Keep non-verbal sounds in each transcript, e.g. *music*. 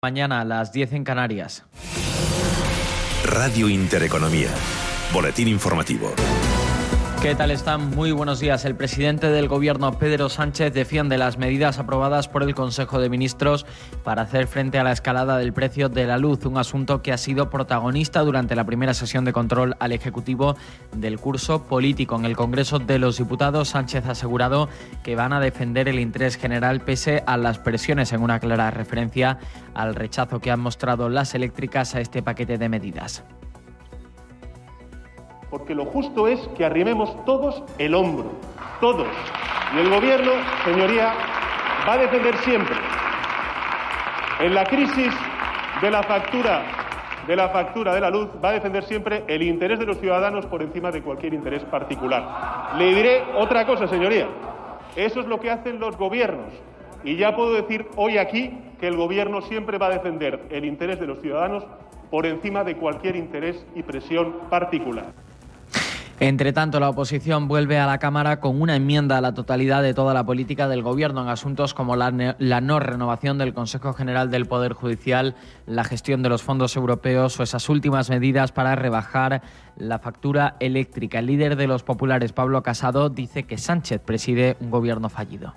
Mañana a las 10 en Canarias. Radio Intereconomía. Boletín informativo. ¿Qué tal están? Muy buenos días. El presidente del Gobierno, Pedro Sánchez, defiende las medidas aprobadas por el Consejo de Ministros para hacer frente a la escalada del precio de la luz, un asunto que ha sido protagonista durante la primera sesión de control al Ejecutivo del curso político. En el Congreso de los Diputados, Sánchez ha asegurado que van a defender el interés general pese a las presiones, en una clara referencia al rechazo que han mostrado las eléctricas a este paquete de medidas porque lo justo es que arrimemos todos el hombro, todos. Y el Gobierno, señoría, va a defender siempre en la crisis de la factura de la factura de la luz va a defender siempre el interés de los ciudadanos por encima de cualquier interés particular. Le diré otra cosa, señoría. Eso es lo que hacen los gobiernos. Y ya puedo decir hoy aquí que el gobierno siempre va a defender el interés de los ciudadanos por encima de cualquier interés y presión particular. Entre tanto, la oposición vuelve a la Cámara con una enmienda a la totalidad de toda la política del Gobierno en asuntos como la, no renovación del Consejo General del Poder Judicial, la gestión de los fondos europeos o esas últimas medidas para rebajar la factura eléctrica. El líder de los populares, Pablo Casado, dice que Sánchez preside un gobierno fallido.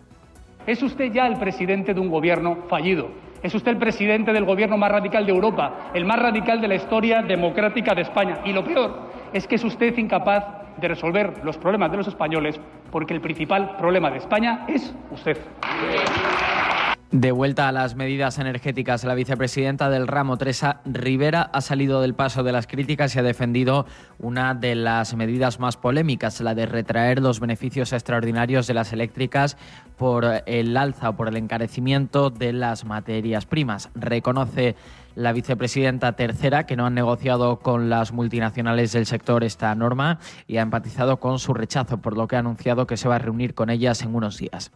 Es usted ya el presidente de un gobierno fallido. Es usted el presidente del gobierno más radical de Europa, el más radical de la historia democrática de España. Y lo peor es que es usted incapaz de resolver los problemas de los españoles porque el principal problema de España es usted. De vuelta a las medidas energéticas, la vicepresidenta del ramo, Teresa Rivera, ha salido del paso de las críticas y ha defendido una de las medidas más polémicas, la de retraer los beneficios extraordinarios de las eléctricas por el alza o por el encarecimiento de las materias primas. Reconoce la vicepresidenta tercera que no han negociado con las multinacionales del sector esta norma y ha empatizado con su rechazo, por lo que ha anunciado que se va a reunir con ellas en unos días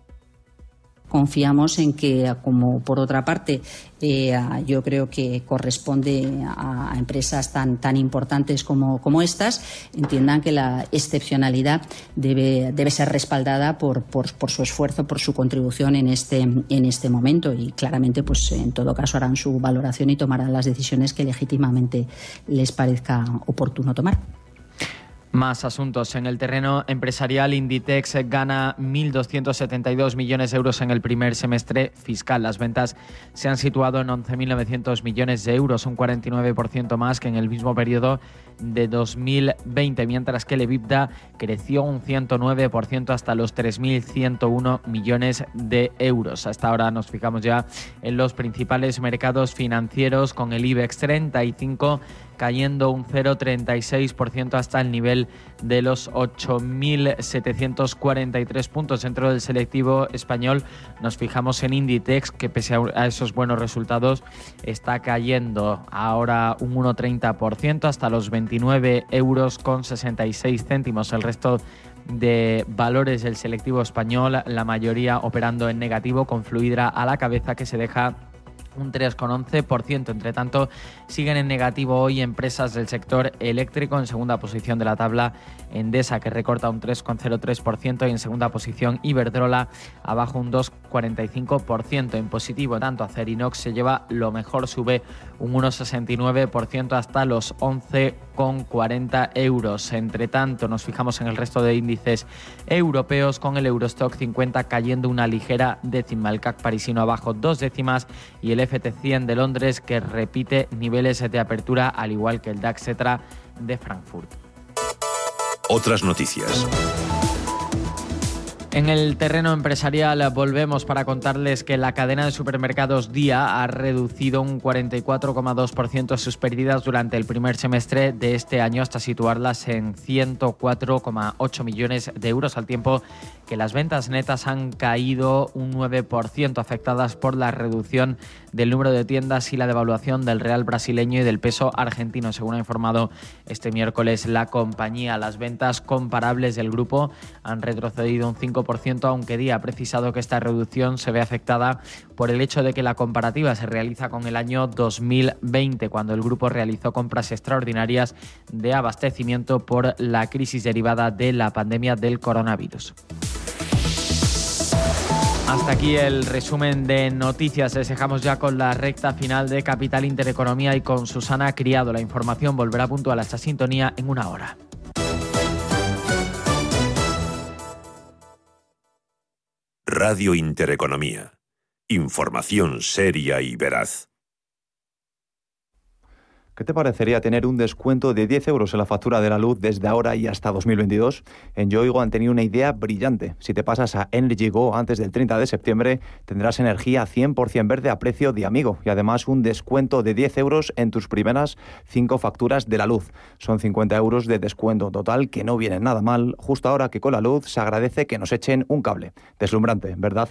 confiamos en que, como por otra parte, eh, yo creo que corresponde a, empresas tan, tan importantes como, como, estas, entiendan que la excepcionalidad debe, debe ser respaldada por, por, por, su esfuerzo, por su contribución en este, en este momento y claramente, pues en todo caso, harán su valoración y tomarán las decisiones que legítimamente les parezca oportuno tomar. Más asuntos. En el terreno empresarial, Inditex gana 1.272 millones de euros en el primer semestre fiscal. Las ventas se han situado en 11.900 millones de euros, un 49% más que en el mismo periodo de 2020, mientras que el EBITDA creció un 109% hasta los 3.101 millones de euros. Hasta ahora nos fijamos ya en los principales mercados financieros con el IBEX 35 cayendo un 0,36% hasta el nivel de los 8.743 puntos. Dentro del selectivo español nos fijamos en Inditex, que pese a esos buenos resultados está cayendo ahora un 1,30% hasta los 29 euros con 66 céntimos. El resto de valores del selectivo español, la mayoría operando en negativo, con Fluidra a la cabeza que se deja un 3,11%. Entre tanto, siguen en negativo hoy empresas del sector eléctrico. En segunda posición de la tabla, Endesa, que recorta un 3,03%. Y en segunda posición, Iberdrola, abajo un 2,45%. En positivo, tanto Acerinox se lleva lo mejor, sube un 1,69% hasta los 11,40 euros. Entre tanto, nos fijamos en el resto de índices europeos, con el Eurostock 50 cayendo una ligera décima. El CAC parisino abajo dos décimas y el FT100 de Londres que repite niveles de apertura al igual que el DAX de Frankfurt. Otras noticias. En el terreno empresarial volvemos para contarles que la cadena de supermercados Día ha reducido un 44,2% sus pérdidas durante el primer semestre de este año hasta situarlas en 104,8 millones de euros al tiempo que las ventas netas han caído un 9% afectadas por la reducción del número de tiendas y la devaluación del real brasileño y del peso argentino, según ha informado este miércoles la compañía. Las ventas comparables del grupo han retrocedido un 5%, aunque Día ha precisado que esta reducción se ve afectada por el hecho de que la comparativa se realiza con el año 2020, cuando el grupo realizó compras extraordinarias de abastecimiento por la crisis derivada de la pandemia del coronavirus. Hasta aquí el resumen de noticias. Les dejamos ya con la recta final de Capital Intereconomía y con Susana Criado. La información volverá puntual a esta sintonía en una hora. Radio Intereconomía. Información seria y veraz. ¿Qué te parecería tener un descuento de 10 euros en la factura de la luz desde ahora y hasta 2022? En Yoigo han tenido una idea brillante. Si te pasas a Energy Go antes del 30 de septiembre, tendrás energía 100% verde a precio de amigo y además un descuento de 10 euros en tus primeras 5 facturas de la luz. Son 50 euros de descuento total que no viene nada mal, justo ahora que con la luz se agradece que nos echen un cable. Deslumbrante, ¿verdad?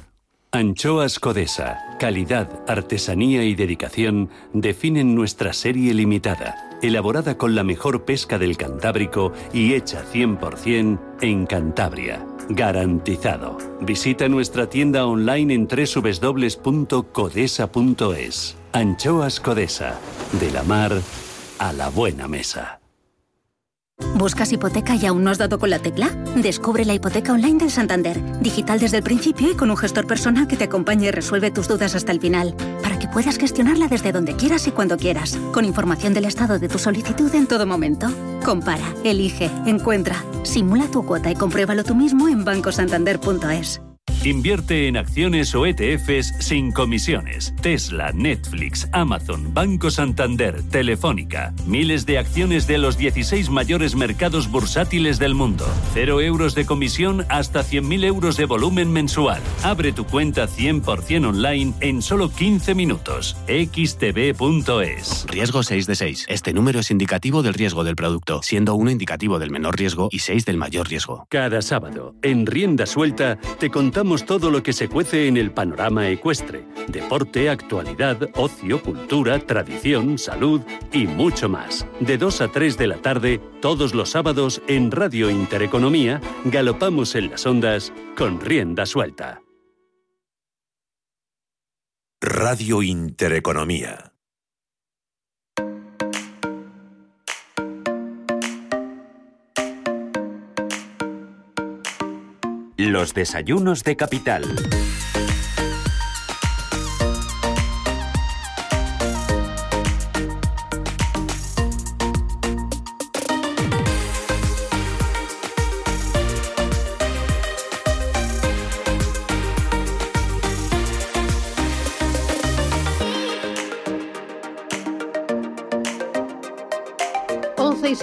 Anchoas Codesa, calidad, artesanía y dedicación definen nuestra serie limitada, elaborada con la mejor pesca del Cantábrico y hecha 100% en Cantabria. Garantizado. Visita nuestra tienda online en www.codesa.es. Anchoas Codesa, de la mar a la buena mesa. ¿Buscas hipoteca y aún no has dado con la tecla? Descubre la hipoteca online del Santander, digital desde el principio y con un gestor personal que te acompañe y resuelve tus dudas hasta el final, para que puedas gestionarla desde donde quieras y cuando quieras, con información del estado de tu solicitud en todo momento. Compara, elige, encuentra, simula tu cuota y compruébalo tú mismo en bancosantander.es. Invierte en acciones o ETFs sin comisiones. Tesla, Netflix, Amazon, Banco Santander, Telefónica. Miles de acciones de los 16 mayores mercados bursátiles del mundo. Cero euros de comisión hasta 100.000 euros de volumen mensual. Abre tu cuenta 100% online en solo 15 minutos. xtb.es. Riesgo 6 de 6. Este número es indicativo del riesgo del producto, siendo 1 indicativo del menor riesgo y 6 del mayor riesgo. Cada sábado, en Rienda Suelta, te contamos todo lo que se cuece en el panorama ecuestre. Deporte, actualidad, ocio, cultura, tradición, salud y mucho más. De 2 a 3 de la tarde, todos los sábados, en Radio Intereconomía, galopamos en las ondas con rienda suelta. Radio Intereconomía. Los desayunos de capital.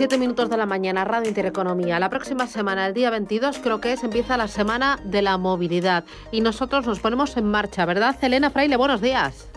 7 minutos de la mañana, Radio Intereconomía. La próxima semana, el día 22, creo que es, empieza la semana de la movilidad. Y nosotros nos ponemos en marcha, ¿verdad? Elena Fraile, buenos días.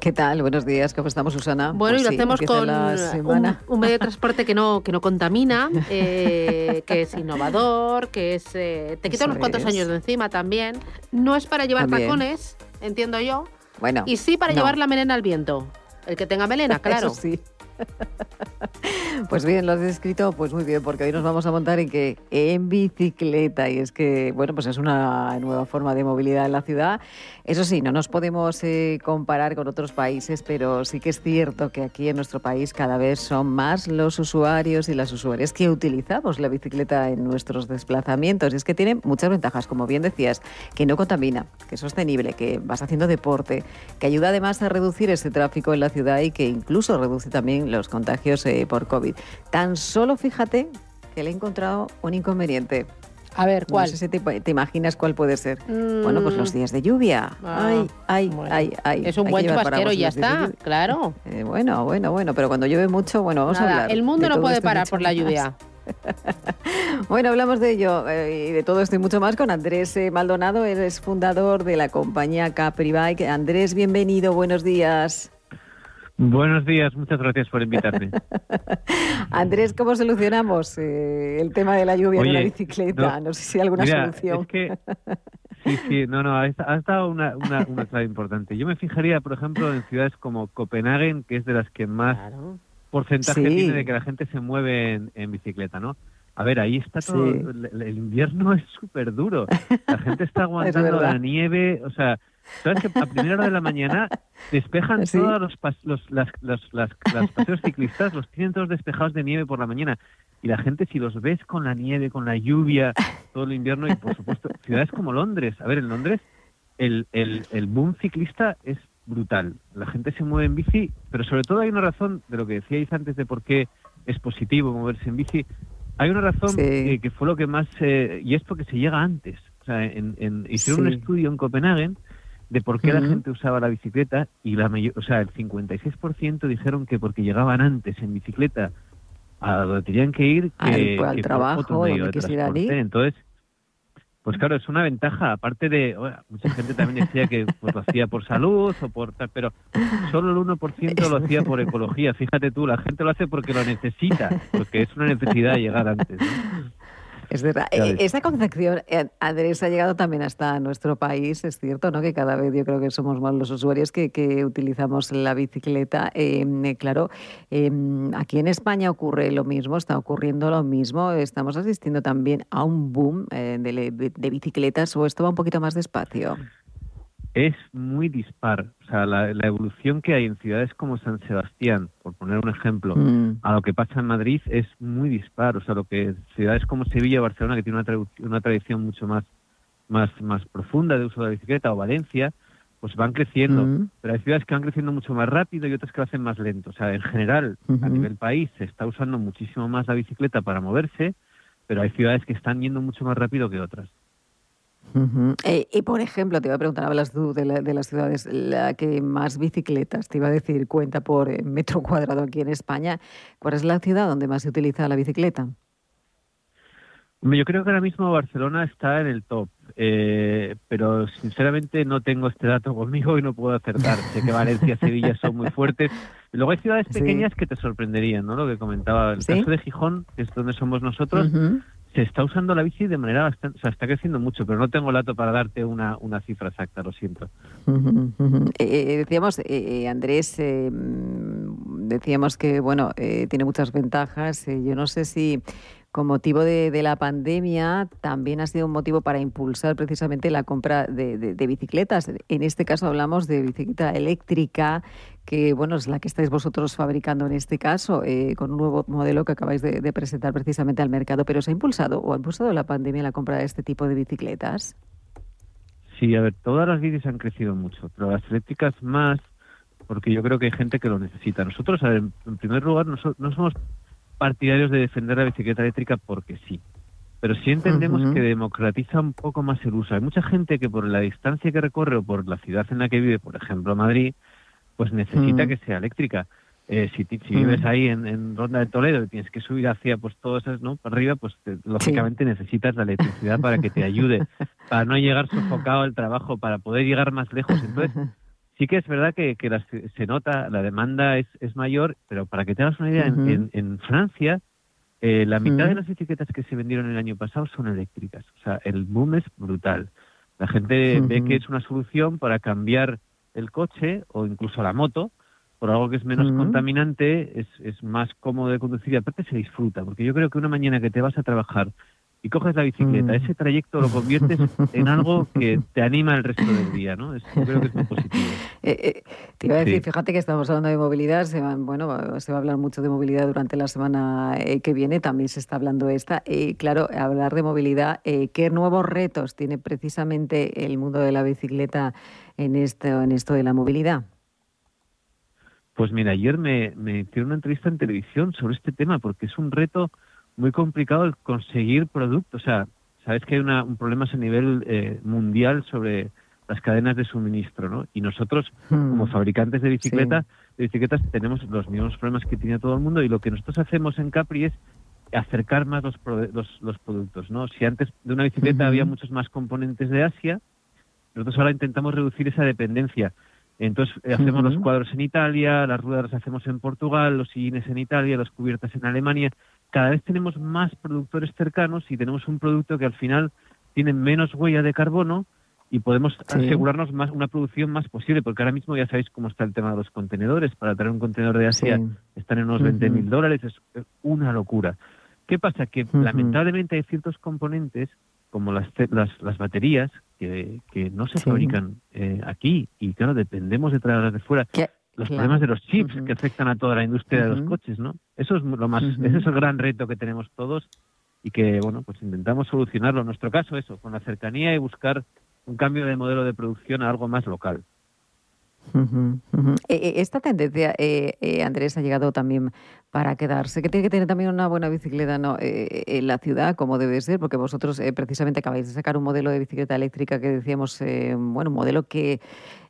¿Qué tal? Buenos días, ¿cómo estamos, Susana? Bueno, y lo hacemos con un, medio de transporte que no, que no contamina, *laughs* eh, que es innovador, que es eh, te quita unos cuantos años de encima también. No es para llevar tacones, entiendo yo. Bueno. Y sí para llevar la melena al viento. El que tenga melena, *laughs* claro. Eso sí. *laughs* Pues bien, lo has descrito pues muy bien, porque hoy nos vamos a montar en que en bicicleta y es que bueno, pues es una nueva forma de movilidad en la ciudad. Eso sí, no nos podemos eh, comparar con otros países, pero sí que es cierto que aquí en nuestro país cada vez son más los usuarios y las usuarias que utilizamos la bicicleta en nuestros desplazamientos. Y es que tiene muchas ventajas, como bien decías, que no contamina, que es sostenible, que vas haciendo deporte, que ayuda además a reducir ese tráfico en la ciudad y que incluso reduce también los contagios eh, por COVID. Tan solo fíjate que le he encontrado un inconveniente. A ver, ¿cuál? No sé si te, imaginas cuál puede ser. Bueno, pues los mm. días de lluvia. ay, ay, ay, ay. Es un buen chubasquero y ya está, claro. Eh, bueno, bueno, bueno, pero cuando llueve mucho, bueno, vamos a hablar. El mundo no puede parar por la lluvia. *laughs* bueno, hablamos de ello eh, y de todo esto y mucho más con Andrés Maldonado, eres fundador de la compañía Capri Bike. Andrés, bienvenido, buenos días. Buenos días, muchas gracias por invitarme. *laughs* Andrés, ¿cómo solucionamos eh, el tema de la lluvia en la bicicleta? No, sé si hay alguna solución. Es que, sí, sí, no, no, ha estado una, una, una, clave importante. Yo me fijaría, por ejemplo, en ciudades como Copenhague, que es de las que más porcentaje tiene de que la gente se mueve en, bicicleta, ¿no? A ver, ahí está todo. El, invierno *laughs* es súper duro. La gente está *laughs* aguantando la nieve, o sea ¿Sabes que a primera hora de la mañana despejan todos los, los las, las, paseos ciclistas, los tienen todos despejados de nieve por la mañana? Y la gente, si los ves con la nieve, con la lluvia, todo el invierno, y por supuesto, ciudades como Londres. A ver, en Londres el, el, el boom ciclista es brutal. La gente se mueve en bici, pero sobre todo hay una razón de lo que decíais antes de por qué es positivo moverse en bici. Hay una razón que, fue lo que más, eh, y es porque se llega antes. O sea, en, hicieron un estudio en Copenhague de por qué la gente usaba la bicicleta y la mayor, o sea, el 56% dijeron que porque llegaban antes en bicicleta a donde tenían que ir que, al, trabajo, donde quisieran ir. Entonces, pues claro, es una ventaja, aparte de, mucha gente también decía que pues, lo hacía por salud o por tal, pero solo el 1% lo hacía por ecología. Fíjate tú, la gente lo hace porque lo necesita, porque es una necesidad llegar antes. Es verdad. Eh, esa concepción, eh, Andrés, ha llegado también hasta nuestro país, es cierto, ¿no? Que cada vez yo creo que somos más los usuarios que, utilizamos la bicicleta. Em, eh, claro, em, aquí en España ocurre lo mismo, está ocurriendo lo mismo. Estamos asistiendo también a un boom de, de bicicletas o esto va un poquito más despacio es muy dispar. O sea, la, evolución que hay en ciudades como San Sebastián, por poner un ejemplo, mm. a lo que pasa en Madrid es muy dispar. O sea, lo que ciudades como Sevilla o Barcelona, que tiene una, una tradición mucho más, más, más profunda de uso de la bicicleta, o Valencia, pues van creciendo. Mm. Pero hay ciudades que van creciendo mucho más rápido y otras que lo hacen más lento. O sea, en general, a nivel país, se está usando muchísimo más la bicicleta para moverse, pero hay ciudades que están yendo mucho más rápido que otras. Eh, y por ejemplo, te iba a preguntar, hablas tú de, de, las ciudades, la que más bicicletas, te iba a decir, cuenta por eh, metro cuadrado aquí en España. ¿Cuál es la ciudad donde más se utiliza la bicicleta? Yo creo que ahora mismo Barcelona está en el top, eh, pero sinceramente no tengo este dato conmigo y no puedo acertar. sé que Valencia, Sevilla son muy fuertes. Luego hay ciudades pequeñas que te sorprenderían, ¿no? Lo que comentaba. El caso de Gijón, que es donde somos nosotros, se está usando la bici de manera bastante, o sea, está creciendo mucho, pero no tengo el dato para darte una, una cifra exacta, lo siento. *laughs* Eh, eh, decíamos, eh, Andrés, mm, decíamos que, bueno, tiene muchas ventajas. yo no sé si con motivo de, la pandemia también ha sido un motivo para impulsar precisamente la compra de, bicicletas. En este caso hablamos de bicicleta eléctrica, que bueno es la que estáis vosotros fabricando en este caso, eh, con un nuevo modelo que acabáis de, presentar precisamente al mercado. Pero ¿se ha impulsado o ha impulsado la pandemia la compra de este tipo de bicicletas? Sí, a ver, todas las bicis han crecido mucho, pero las eléctricas más, porque yo creo que hay gente que lo necesita. Nosotros, a ver, en primer lugar, no somos partidarios de defender la bicicleta eléctrica porque sí. Pero sí entendemos que democratiza un poco más el uso. Hay mucha gente que por la distancia que recorre o por la ciudad en la que vive, por ejemplo Madrid, pues necesita que sea eléctrica. Eh, si, si vives ahí en, Ronda de Toledo y tienes que subir hacia pues todo eso, ¿no? Para arriba, pues lógicamente necesitas la electricidad para que te ayude, para no llegar sofocado al trabajo, para poder llegar más lejos. Entonces, *laughs* Sí que es verdad que, se nota, la demanda es, es, mayor, pero para que te hagas una idea, en, Francia eh, la mitad de las bicicletas que se vendieron el año pasado son eléctricas. O sea, el boom es brutal. La gente ve que es una solución para cambiar el coche o incluso la moto por algo que es menos contaminante, es, es más cómodo de conducir y aparte se disfruta. Porque yo creo que una mañana que te vas a trabajar y coges la bicicleta, mm. ese trayecto lo conviertes en algo que te anima el resto del día, ¿no? yo creo que es muy positivo. *laughs* Eh, eh, te iba a decir, fíjate que estamos hablando de movilidad, se va, bueno, se va a hablar mucho de movilidad durante la semana eh, que viene, también se está hablando esta. y claro, hablar de movilidad, ¿qué nuevos retos tiene precisamente el mundo de la bicicleta en esto, en esto de la movilidad? Pues mira, ayer me, me hicieron una entrevista en televisión sobre este tema, porque es un reto muy complicado el conseguir productos. O sea, sabes que hay un problema a nivel eh, mundial sobre las cadenas de suministro, ¿no? Y nosotros, hmm. como fabricantes de bicicleta, de bicicletas, tenemos los mismos problemas que tiene todo el mundo y lo que nosotros hacemos en Capri es acercar más los, los, productos, ¿no? Si antes de una bicicleta había muchos más componentes de Asia, nosotros ahora intentamos reducir esa dependencia. Entonces eh, hacemos los cuadros en Italia, las ruedas las hacemos en Portugal, los sillines en Italia, las cubiertas en Alemania cada vez tenemos más productores cercanos y tenemos un producto que al final tiene menos huella de carbono y podemos asegurarnos más una producción más posible, porque ahora mismo ya sabéis cómo está el tema de los contenedores. Para traer un contenedor de Asia están en unos 20.000 mil dólares, es una locura. ¿Qué pasa? Que lamentablemente hay ciertos componentes, como las, las, baterías, que, que no se fabrican eh, aquí y claro, dependemos de traerlas de fuera los problemas de los chips que afectan a toda la industria de los coches, ¿no? Eso es lo más, ese es el gran reto que tenemos todos y que, bueno, pues intentamos solucionarlo. En nuestro caso, eso, con la cercanía y buscar un cambio de modelo de producción a algo más local. Esta tendencia, Andrés, ha llegado también para quedarse, que tiene que tener también una buena bicicleta ¿no? en la ciudad, como debe ser, porque vosotros precisamente acabáis de sacar un modelo de bicicleta eléctrica que decíamos, bueno, un modelo que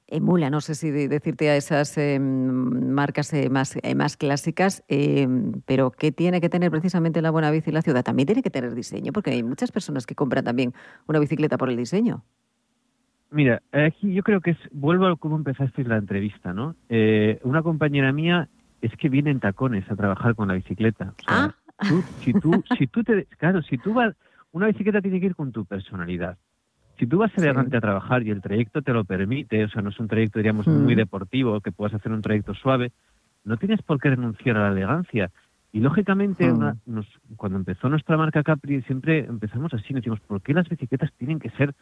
emula, no sé si decirte a esas em, marcas eh, más, eh, más clásicas, em, pero ¿qué tiene que tener precisamente la buena bici la ciudad? También tiene que tener diseño, porque hay muchas personas que compran también una bicicleta por el diseño. Mira, aquí yo creo que es, vuelvo a cómo empezasteis la entrevista, ¿no? Eh, una compañera mía es que viene en tacones a trabajar con la bicicleta. ah. si tú, si *laughs* tú te, claro, si tú vas, una bicicleta tiene que ir con tu personalidad. Si tú vas elegante a trabajar y el trayecto te lo permite, o sea, no es un trayecto, diríamos, muy mm. deportivo, que puedas hacer un trayecto suave, no tienes por qué renunciar a la elegancia. Y lógicamente, mm. cuando empezó nuestra marca Capri, siempre empezamos así, nos decimos, ¿por qué las bicicletas tienen que ser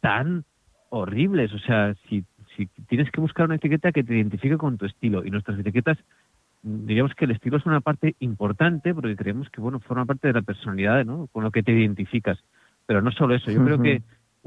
tan horribles? O sea, si, si tienes que buscar una etiqueta que te identifique con tu estilo, y nuestras etiquetas, diríamos que el estilo es una parte importante, porque creemos que, bueno, forma parte de la personalidad, ¿no? Con lo que te identificas. Pero no solo eso, yo creo que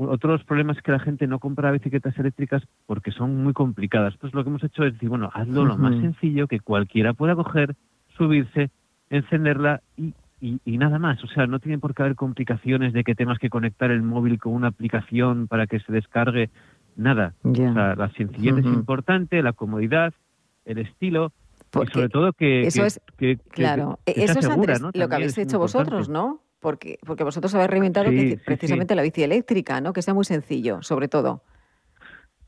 otros problemas es que la gente no compra bicicletas eléctricas porque son muy complicadas. Pues lo que hemos hecho es decir, bueno, hazlo lo más sencillo que cualquiera pueda coger, subirse, encenderla y, y, nada más. O sea, no tiene por qué haber complicaciones de que tengas que conectar el móvil con una aplicación para que se descargue. Nada. O sea, la sencillez es importante, la comodidad, el estilo. y sobre todo que, eso es claro eso es lo que habéis hecho vosotros no porque, porque vosotros habéis reinventado precisamente la bici eléctrica, ¿no? Que sea muy sencillo, sobre todo.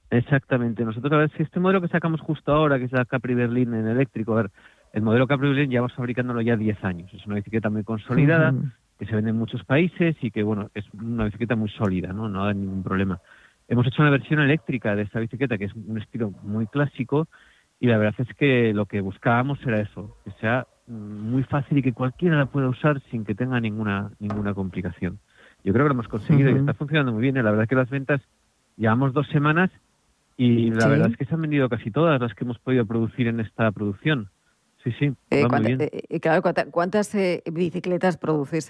Exactamente. Nosotros, a ver, si este modelo que sacamos justo ahora, que es la Capri Berlin en eléctrico, a ver, el modelo Capri Berlin llevamos fabricándolo ya 10 años. Es una bicicleta muy consolidada, que se vende en muchos países y que, bueno, es una bicicleta muy sólida, ¿no? No da ningún problema. Hemos hecho una versión eléctrica de esta bicicleta, que es un estilo muy clásico, y la verdad es que lo que buscábamos era eso, que sea muy fácil y que cualquiera la pueda usar sin que tenga ninguna ninguna complicación. Yo creo que lo hemos conseguido y está funcionando muy bien. La verdad es que las ventas llevamos dos semanas y la verdad es que se han vendido casi todas las que hemos podido producir en esta producción. Sí, sí. Eh, eh, claro, ¿cuántas eh, bicicletas produces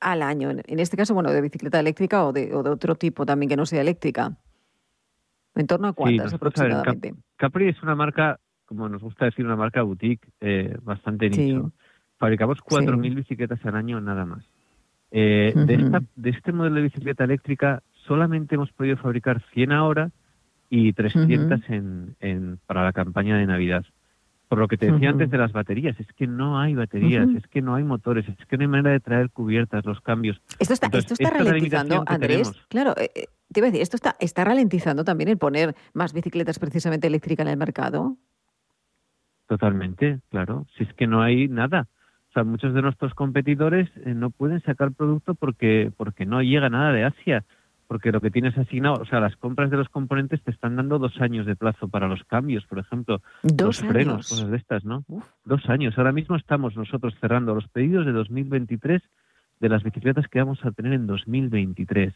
al año? En este caso, bueno, de bicicleta eléctrica o de, o de otro tipo también que no sea eléctrica. ¿En torno a cuántas aproximadamente? Capri es una marca como nos gusta decir, una marca boutique eh, bastante nicho. Fabricamos 4.000 bicicletas al año nada más. Eh, de, esta, de este modelo de bicicleta eléctrica solamente hemos podido fabricar 100 ahora y 300 en, en, para la campaña de Navidad. Por lo que te decía antes de las baterías, es que no hay baterías, es que no hay motores, es que no hay manera de traer cubiertas, los cambios. Esto está, esto está ralentizando, Andrés. Claro, eh, te iba a decir, esto está, está ralentizando también el poner más bicicletas precisamente eléctricas en el mercado. Totalmente, claro. Si es que no hay nada. O sea, muchos de nuestros competidores eh, no pueden sacar producto porque, porque no llega nada de Asia. Porque lo que tienes asignado, o sea, las compras de los componentes te están dando dos años de plazo para los cambios, por ejemplo. Dos los frenos, cosas de estas, ¿no? Dos años. Ahora mismo estamos nosotros cerrando los pedidos de 2023 de las bicicletas que vamos a tener en 2023.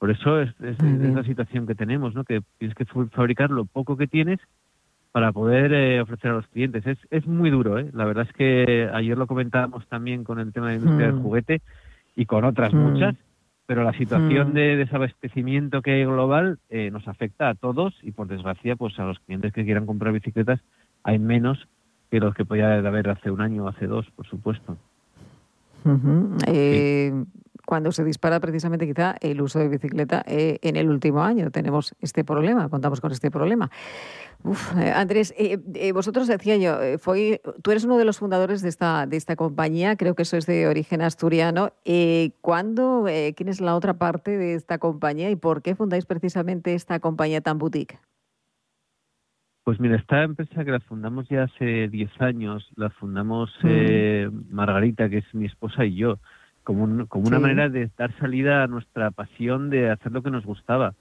Por eso es, es la situación que tenemos, ¿no? Que tienes que fabricar lo poco que tienes para poder eh, ofrecer a los clientes. Es, es muy duro, ¿eh? La verdad es que ayer lo comentábamos también con el tema de la industria del mm. juguete y con otras mm. muchas, pero la situación mm. de desabastecimiento que hay global eh, nos afecta a todos y por desgracia pues a los clientes que quieran comprar bicicletas hay menos que los que podía haber hace un año o hace dos, por supuesto. eh, cuando se dispara precisamente quizá el uso de bicicleta eh, en el último año. Tenemos este problema, contamos con este problema. Uf, eh, Andrés, eh, vosotros decía yo, fue, tú eres uno de los fundadores de esta, de esta compañía, creo que eso es de origen asturiano. ¿Cuándo, quién es la otra parte de esta compañía y por qué fundáis precisamente esta compañía tan boutique? Pues mira, esta empresa que la fundamos ya hace 10 años, la fundamos mm. Margarita, que es mi esposa, y yo como, como una manera de dar salida a nuestra pasión de hacer lo que nos gustaba.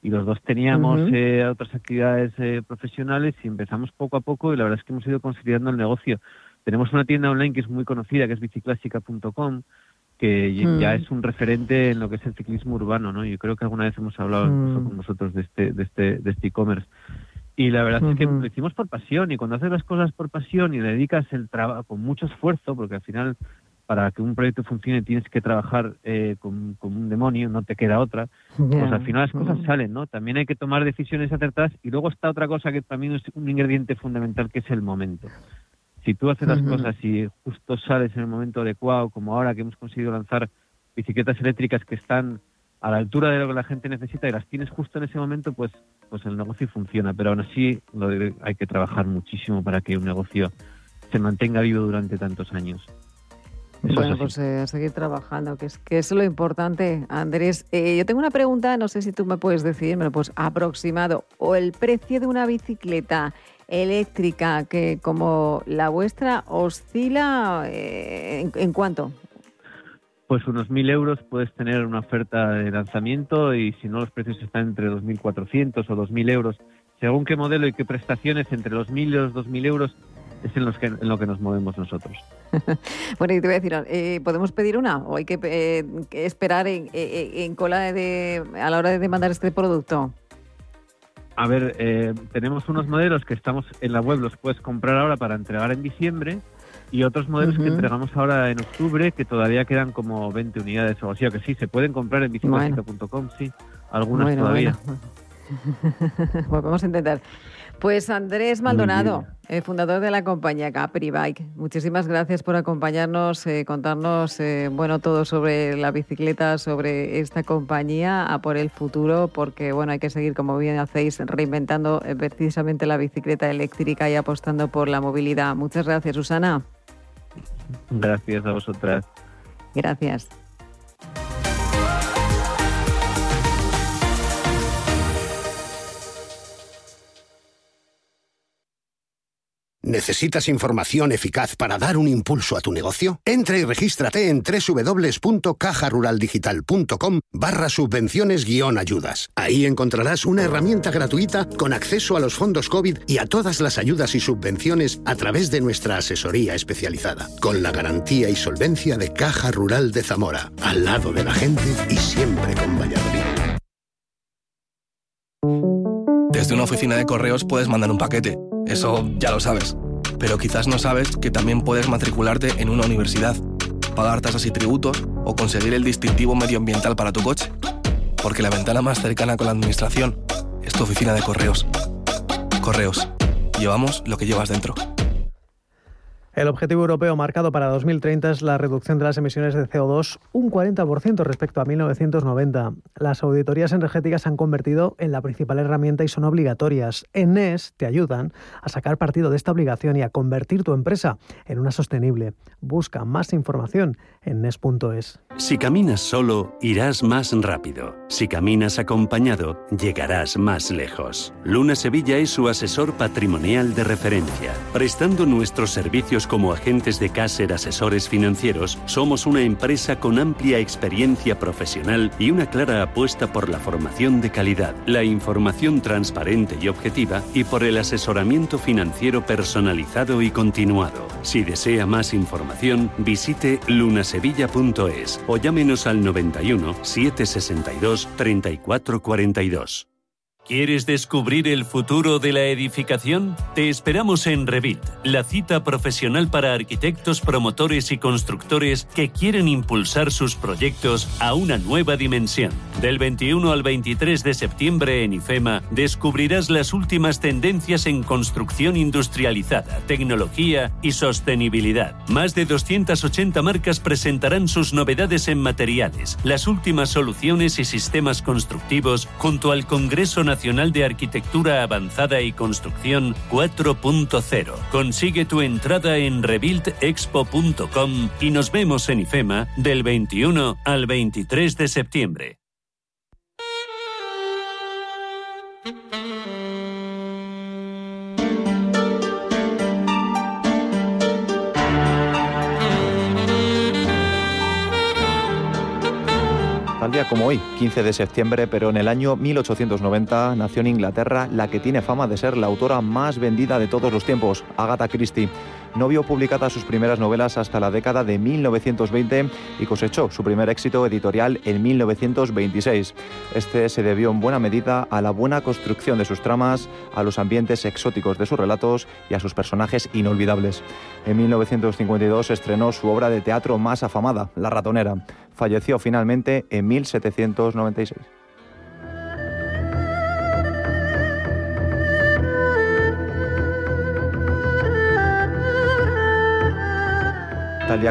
Y los dos teníamos eh, otras actividades eh, profesionales y empezamos poco a poco y la verdad es que hemos ido consolidando el negocio. Tenemos una tienda online que es muy conocida, que es biciclásica.com, que ya mm. es un referente en lo que es el ciclismo urbano, ¿no? Yo creo que alguna vez hemos hablado mm. con nosotros de este de este de este e-commerce. Y la verdad es que lo hicimos por pasión y cuando haces las cosas por pasión y le dedicas el trabajo con mucho esfuerzo, porque al final para que un proyecto funcione tienes que trabajar eh, con, un demonio, no te queda otra, pues al final las cosas salen, ¿no? También hay que tomar decisiones acertadas y luego está otra cosa que también es un ingrediente fundamental que es el momento. Si tú haces las cosas y justo sales en el momento adecuado, como ahora que hemos conseguido lanzar bicicletas eléctricas que están a la altura de lo que la gente necesita y las tienes justo en ese momento, pues, pues el negocio funciona. Pero aún así hay que trabajar muchísimo para que un negocio se mantenga vivo durante tantos años bueno, pues eh, a seguir trabajando, que es, que es lo importante, Andrés. Eh, yo tengo una pregunta, no sé si tú me puedes decir, me lo pues aproximado, o el precio de una bicicleta eléctrica que como la vuestra oscila eh, ¿en, cuánto? Pues unos 1.000 euros puedes tener una oferta de lanzamiento y si no los precios están entre 2.400 o 2.000 euros. Según qué modelo y qué prestaciones, entre los 1.000 y los 2.000 euros es en, los que, en lo que nos movemos nosotros. *laughs* bueno, y te voy a decir, eh, ¿podemos pedir una o hay que, eh, esperar en, en, cola de, a la hora de demandar este producto? A ver, eh, tenemos unos modelos que estamos en la web, los puedes comprar ahora para entregar en diciembre y otros modelos que entregamos ahora en octubre que todavía quedan como 20 unidades o así, o que sí, se pueden comprar en bicicleta.com, sí, algunas todavía. *laughs* Bueno. vamos a intentar. Pues Andrés Maldonado, eh, fundador de la compañía Capri Bike, muchísimas gracias por acompañarnos, eh, contarnos eh, bueno todo sobre la bicicleta, sobre esta compañía, a por el futuro, porque bueno hay que seguir como bien hacéis reinventando precisamente la bicicleta eléctrica y apostando por la movilidad. Muchas gracias, Susana. Gracias a vosotras. Gracias. ¿Necesitas información eficaz para dar un impulso a tu negocio? Entra y regístrate en www.cajaruraldigital.com barra subvenciones guion ayudas. Ahí encontrarás una herramienta gratuita con acceso a los fondos COVID y a todas las ayudas y subvenciones a través de nuestra asesoría especializada, con la garantía y solvencia de Caja Rural de Zamora, al lado de la gente y siempre con Valladolid. Desde una oficina de correos puedes mandar un paquete eso ya lo sabes. Pero quizás no sabes que también puedes matricularte en una universidad, pagar tasas y tributos o conseguir el distintivo medioambiental para tu coche. Porque la ventana más cercana con la administración es tu oficina de correos. Correos. Llevamos lo que llevas dentro. El objetivo europeo marcado para 2030 es la reducción de las emisiones de CO2 un 40% respecto a 1990. Las auditorías energéticas se han convertido en la principal herramienta y son obligatorias. En NES te ayudan a sacar partido de esta obligación y a convertir tu empresa en una sostenible. Busca más información en NES.es. Si caminas solo, irás más rápido. Si caminas acompañado, llegarás más lejos. Luna Sevilla es su asesor patrimonial de referencia, prestando nuestros servicios como agentes de Caser Asesores Financieros, somos una empresa con amplia experiencia profesional y una clara apuesta por la formación de calidad, la información transparente y objetiva y por el asesoramiento financiero personalizado y continuado. Si desea más información, visite lunasevilla.es o llámenos al 91 762 3442. ¿Quieres descubrir el futuro de la edificación? Te esperamos en Revit, la cita profesional para arquitectos, promotores y constructores que quieren impulsar sus proyectos a una nueva dimensión. Del 21 al 23 de septiembre en IFEMA descubrirás las últimas tendencias en construcción industrializada, tecnología y sostenibilidad. Más de 280 marcas presentarán sus novedades en materiales, las últimas soluciones y sistemas constructivos junto al Congreso Nacional Nacional de Arquitectura Avanzada y Construcción 4.0. Consigue tu entrada en rebuildexpo.com y nos vemos en IFEMA del 21 al 23 de septiembre. Día como hoy, 15 de septiembre, pero en el año 1890 nació en Inglaterra la que tiene fama de ser la autora más vendida de todos los tiempos, Agatha Christie. No vio publicadas sus primeras novelas hasta la década de 1920 y cosechó su primer éxito editorial en 1926. Este se debió en buena medida a la buena construcción de sus tramas, a los ambientes exóticos de sus relatos y a sus personajes inolvidables. En 1952 estrenó su obra de teatro más afamada, La ratonera. Falleció finalmente en 1796.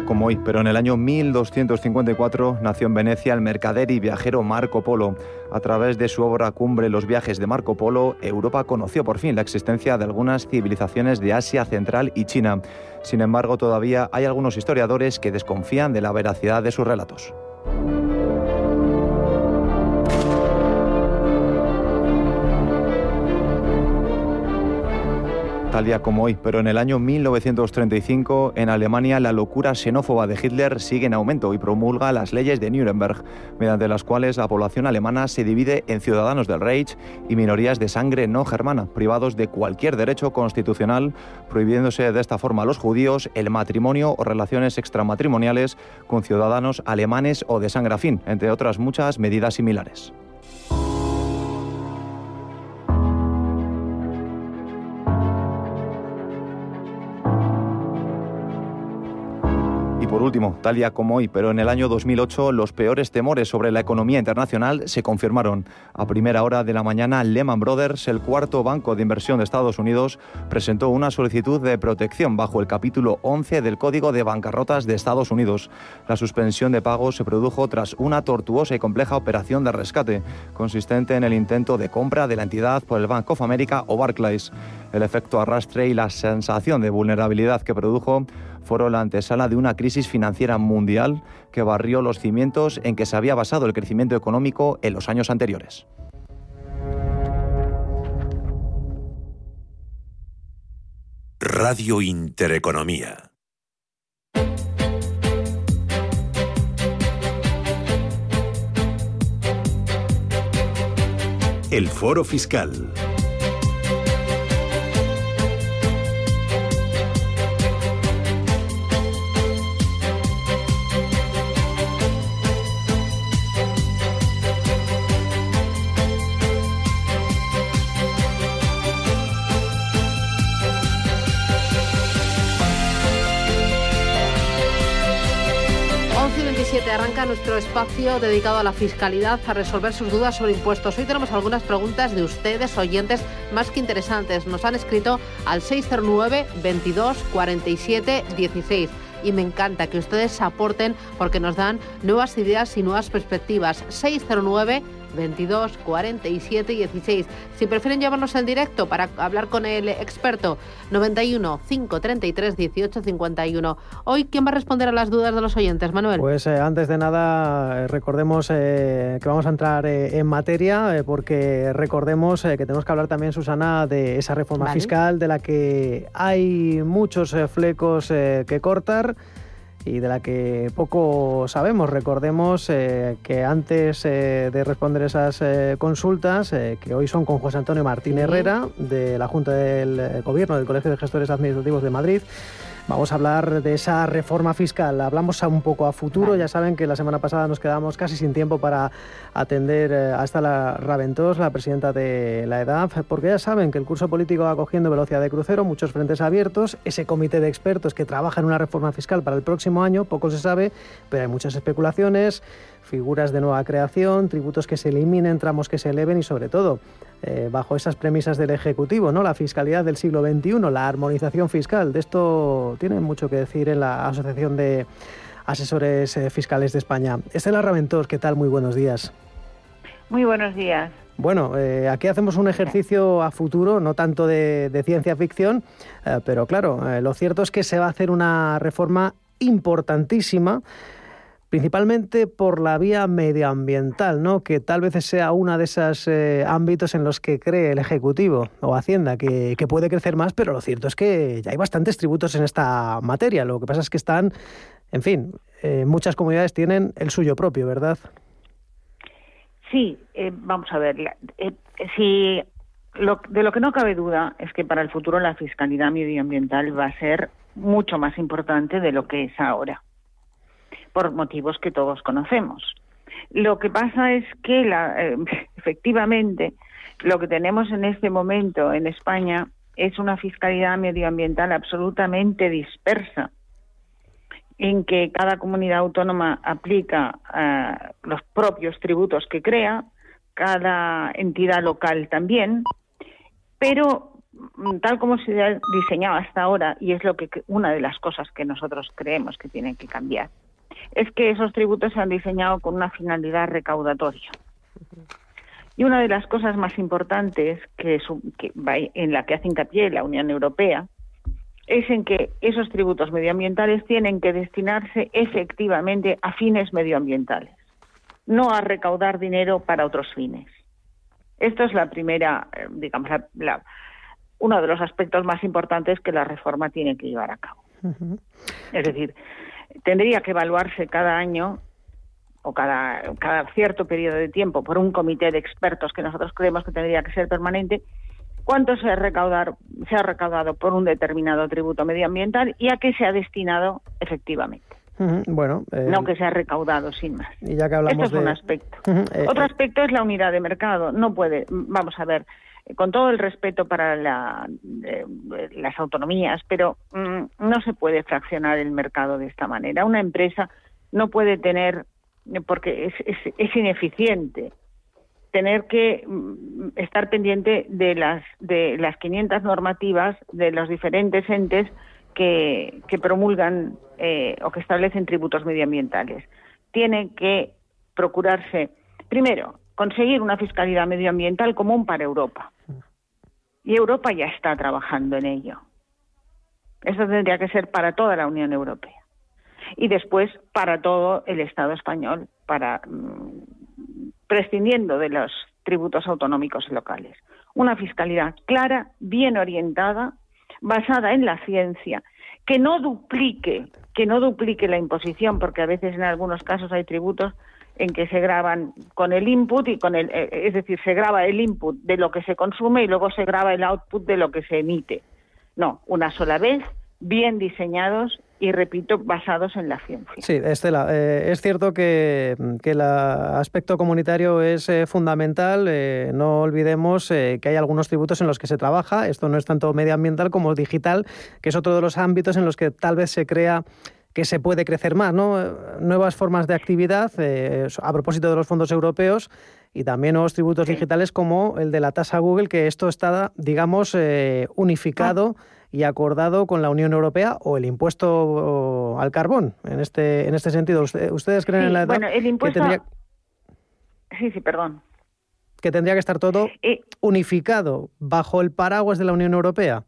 Como hoy, pero en el año 1254 nació en Venecia el mercader y viajero Marco Polo. A través de su obra Cumbre Los viajes de Marco Polo, Europa conoció por fin la existencia de algunas civilizaciones de Asia Central y China. Sin embargo, todavía hay algunos historiadores que desconfían de la veracidad de sus relatos. Tal día como hoy, pero en el año 1935 en Alemania la locura xenófoba de Hitler sigue en aumento y promulga las leyes de Nuremberg, mediante las cuales la población alemana se divide en ciudadanos del Reich y minorías de sangre no germana, privados de cualquier derecho constitucional, prohibiéndose de esta forma a los judíos el matrimonio o relaciones extramatrimoniales con ciudadanos alemanes o de sangre afín, entre otras muchas medidas similares. Último, tal día como hoy, pero en el año 2008, los peores temores sobre la economía internacional se confirmaron. A primera hora de la mañana, Lehman Brothers, el cuarto banco de inversión de Estados Unidos, presentó una solicitud de protección bajo el capítulo 11 del Código de Bancarrotas de Estados Unidos. La suspensión de pagos se produjo tras una tortuosa y compleja operación de rescate, consistente en el intento de compra de la entidad por el Bank of America o Barclays. El efecto arrastre y la sensación de vulnerabilidad que produjo fueron la antesala de una crisis financiera mundial que barrió los cimientos en que se había basado el crecimiento económico en los años anteriores. Radio Intereconomía. El Foro Fiscal. 7 arranca nuestro espacio dedicado a la fiscalidad, a resolver sus dudas sobre impuestos. Hoy tenemos algunas preguntas de ustedes, oyentes, más que interesantes. Nos han escrito al 609 22 47 16 y me encanta que ustedes aporten porque nos dan nuevas ideas y nuevas perspectivas. 609 22 47 16. Si prefieren llevarnos en directo para hablar con el experto, 91 533 18 51. Hoy, ¿quién va a responder a las dudas de los oyentes, Manuel? Pues eh, antes de nada, eh, recordemos eh, que vamos a entrar en materia, porque recordemos que tenemos que hablar también, Susana, de esa reforma fiscal de la que hay muchos flecos que cortar y de la que poco sabemos. Recordemos eh, que antes eh, de responder esas eh, consultas, que hoy son con José Antonio Martín Herrera, de la Junta del Gobierno del Colegio de Gestores Administrativos de Madrid, Vamos a hablar de esa reforma fiscal. Hablamos un poco a futuro. Ya saben que la semana pasada nos quedamos casi sin tiempo para atender eh, hasta la Raventós, la presidenta de la EDAF, porque ya saben que el curso político va cogiendo velocidad de crucero, muchos frentes abiertos. Ese comité de expertos que trabaja en una reforma fiscal para el próximo año, poco se sabe, pero hay muchas especulaciones figuras de nueva creación, tributos que se eliminen, tramos que se eleven y sobre todo eh, bajo esas premisas del Ejecutivo, ¿no? la fiscalidad del siglo XXI, la armonización fiscal. De esto tienen mucho que decir en la Asociación de Asesores eh, Fiscales de España. Estela Raventós, ¿qué tal? Muy buenos días. Muy buenos días. Bueno, eh, aquí hacemos un ejercicio a futuro, no tanto de, de ciencia ficción, pero claro, lo cierto es que se va a hacer una reforma importantísima principalmente por la vía medioambiental, ¿no? que tal vez sea uno de esos eh, ámbitos en los que cree el Ejecutivo o Hacienda, que, puede crecer más, pero lo cierto es que ya hay bastantes tributos en esta materia. Lo que pasa es que están, en fin, eh, muchas comunidades tienen el suyo propio, ¿verdad? Sí, eh, vamos a ver. si de lo que no cabe duda es que para el futuro la fiscalidad medioambiental va a ser mucho más importante de lo que es ahora, por motivos que todos conocemos. Lo que pasa es que la, eh, *laughs* efectivamente lo que tenemos en este momento en España es una fiscalidad medioambiental absolutamente dispersa, en que cada comunidad autónoma aplica eh, los propios tributos que crea, cada entidad local también, pero mm, tal como se ha diseñado hasta ahora, y es lo que una de las cosas que nosotros creemos que tienen que cambiar, es que esos tributos se han diseñado con una finalidad recaudatoria. Y una de las cosas más importantes que, en la que hace hincapié la Unión Europea es en que esos tributos medioambientales tienen que destinarse efectivamente a fines medioambientales, no a recaudar dinero para otros fines. Esto es la primera, eh, digamos, uno de los aspectos más importantes que la reforma tiene que llevar a cabo. Es decir, tendría que evaluarse cada año o cada, cada cierto periodo de tiempo por un comité de expertos que nosotros creemos que tendría que ser permanente, cuánto se ha, recaudar, se ha recaudado por un determinado tributo medioambiental y a qué se ha destinado efectivamente. Bueno, eh, no que se ha recaudado sin más. Y ya que hablamos Esto es un aspecto. Eh, Otro eh. aspecto es la unidad de mercado. No puede, vamos a ver, con todo el respeto para la, las autonomías, pero mm, no se puede fraccionar el mercado de esta manera. Una empresa no puede tener porque es, ineficiente tener que mm, estar pendiente de las de las 500 normativas de los diferentes entes que, promulgan eh, o que establecen tributos medioambientales. Tiene que procurarse, primero, conseguir una fiscalidad medioambiental común para Europa. Y Europa ya está trabajando en ello. Eso tendría que ser para toda la Unión Europea y después para todo el Estado español, para mm, prescindiendo de los tributos autonómicos locales. Una fiscalidad clara, bien orientada, basada en la ciencia, que no duplique, que no duplique la imposición, porque a veces en algunos casos hay tributos en que se graban con el input y con el, eh, es decir, se graba el input de lo que se consume y luego se graba el output de lo que se emite. No, una sola vez, bien diseñados y repito, basados en la ciencia. Sí, Estela, eh, es cierto que, el aspecto comunitario es eh, fundamental. No olvidemos que hay algunos tributos en los que se trabaja. Esto no es tanto medioambiental como digital, que es otro de los ámbitos en los que tal vez se crea que se puede crecer más, ¿no? Nuevas formas de actividad a propósito de los fondos europeos y también nuevos tributos digitales como el de la tasa Google, que esto está, digamos, unificado. Ah y acordado con la Unión Europea o el impuesto al carbón en este en este sentido. ¿Ustedes creen en la bueno, el impuesto... que tendría... Sí, sí, perdón. Que tendría que estar todo eh, unificado bajo el paraguas de la Unión Europea.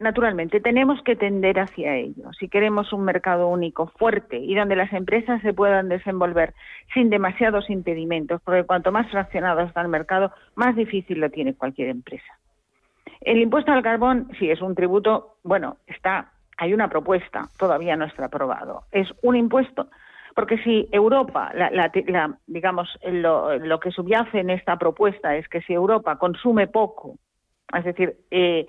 Naturalmente, tenemos que tender hacia ello. Si queremos un mercado único fuerte y donde las empresas se puedan desenvolver sin demasiados impedimentos, porque cuanto más fraccionado está el mercado, más difícil lo tiene cualquier empresa. El impuesto al carbón, sí, es un tributo, bueno, está, hay una propuesta, todavía no está aprobado. Es un impuesto, porque si Europa, la, digamos, lo, que subyace en esta propuesta es que si Europa consume poco, es decir, eh,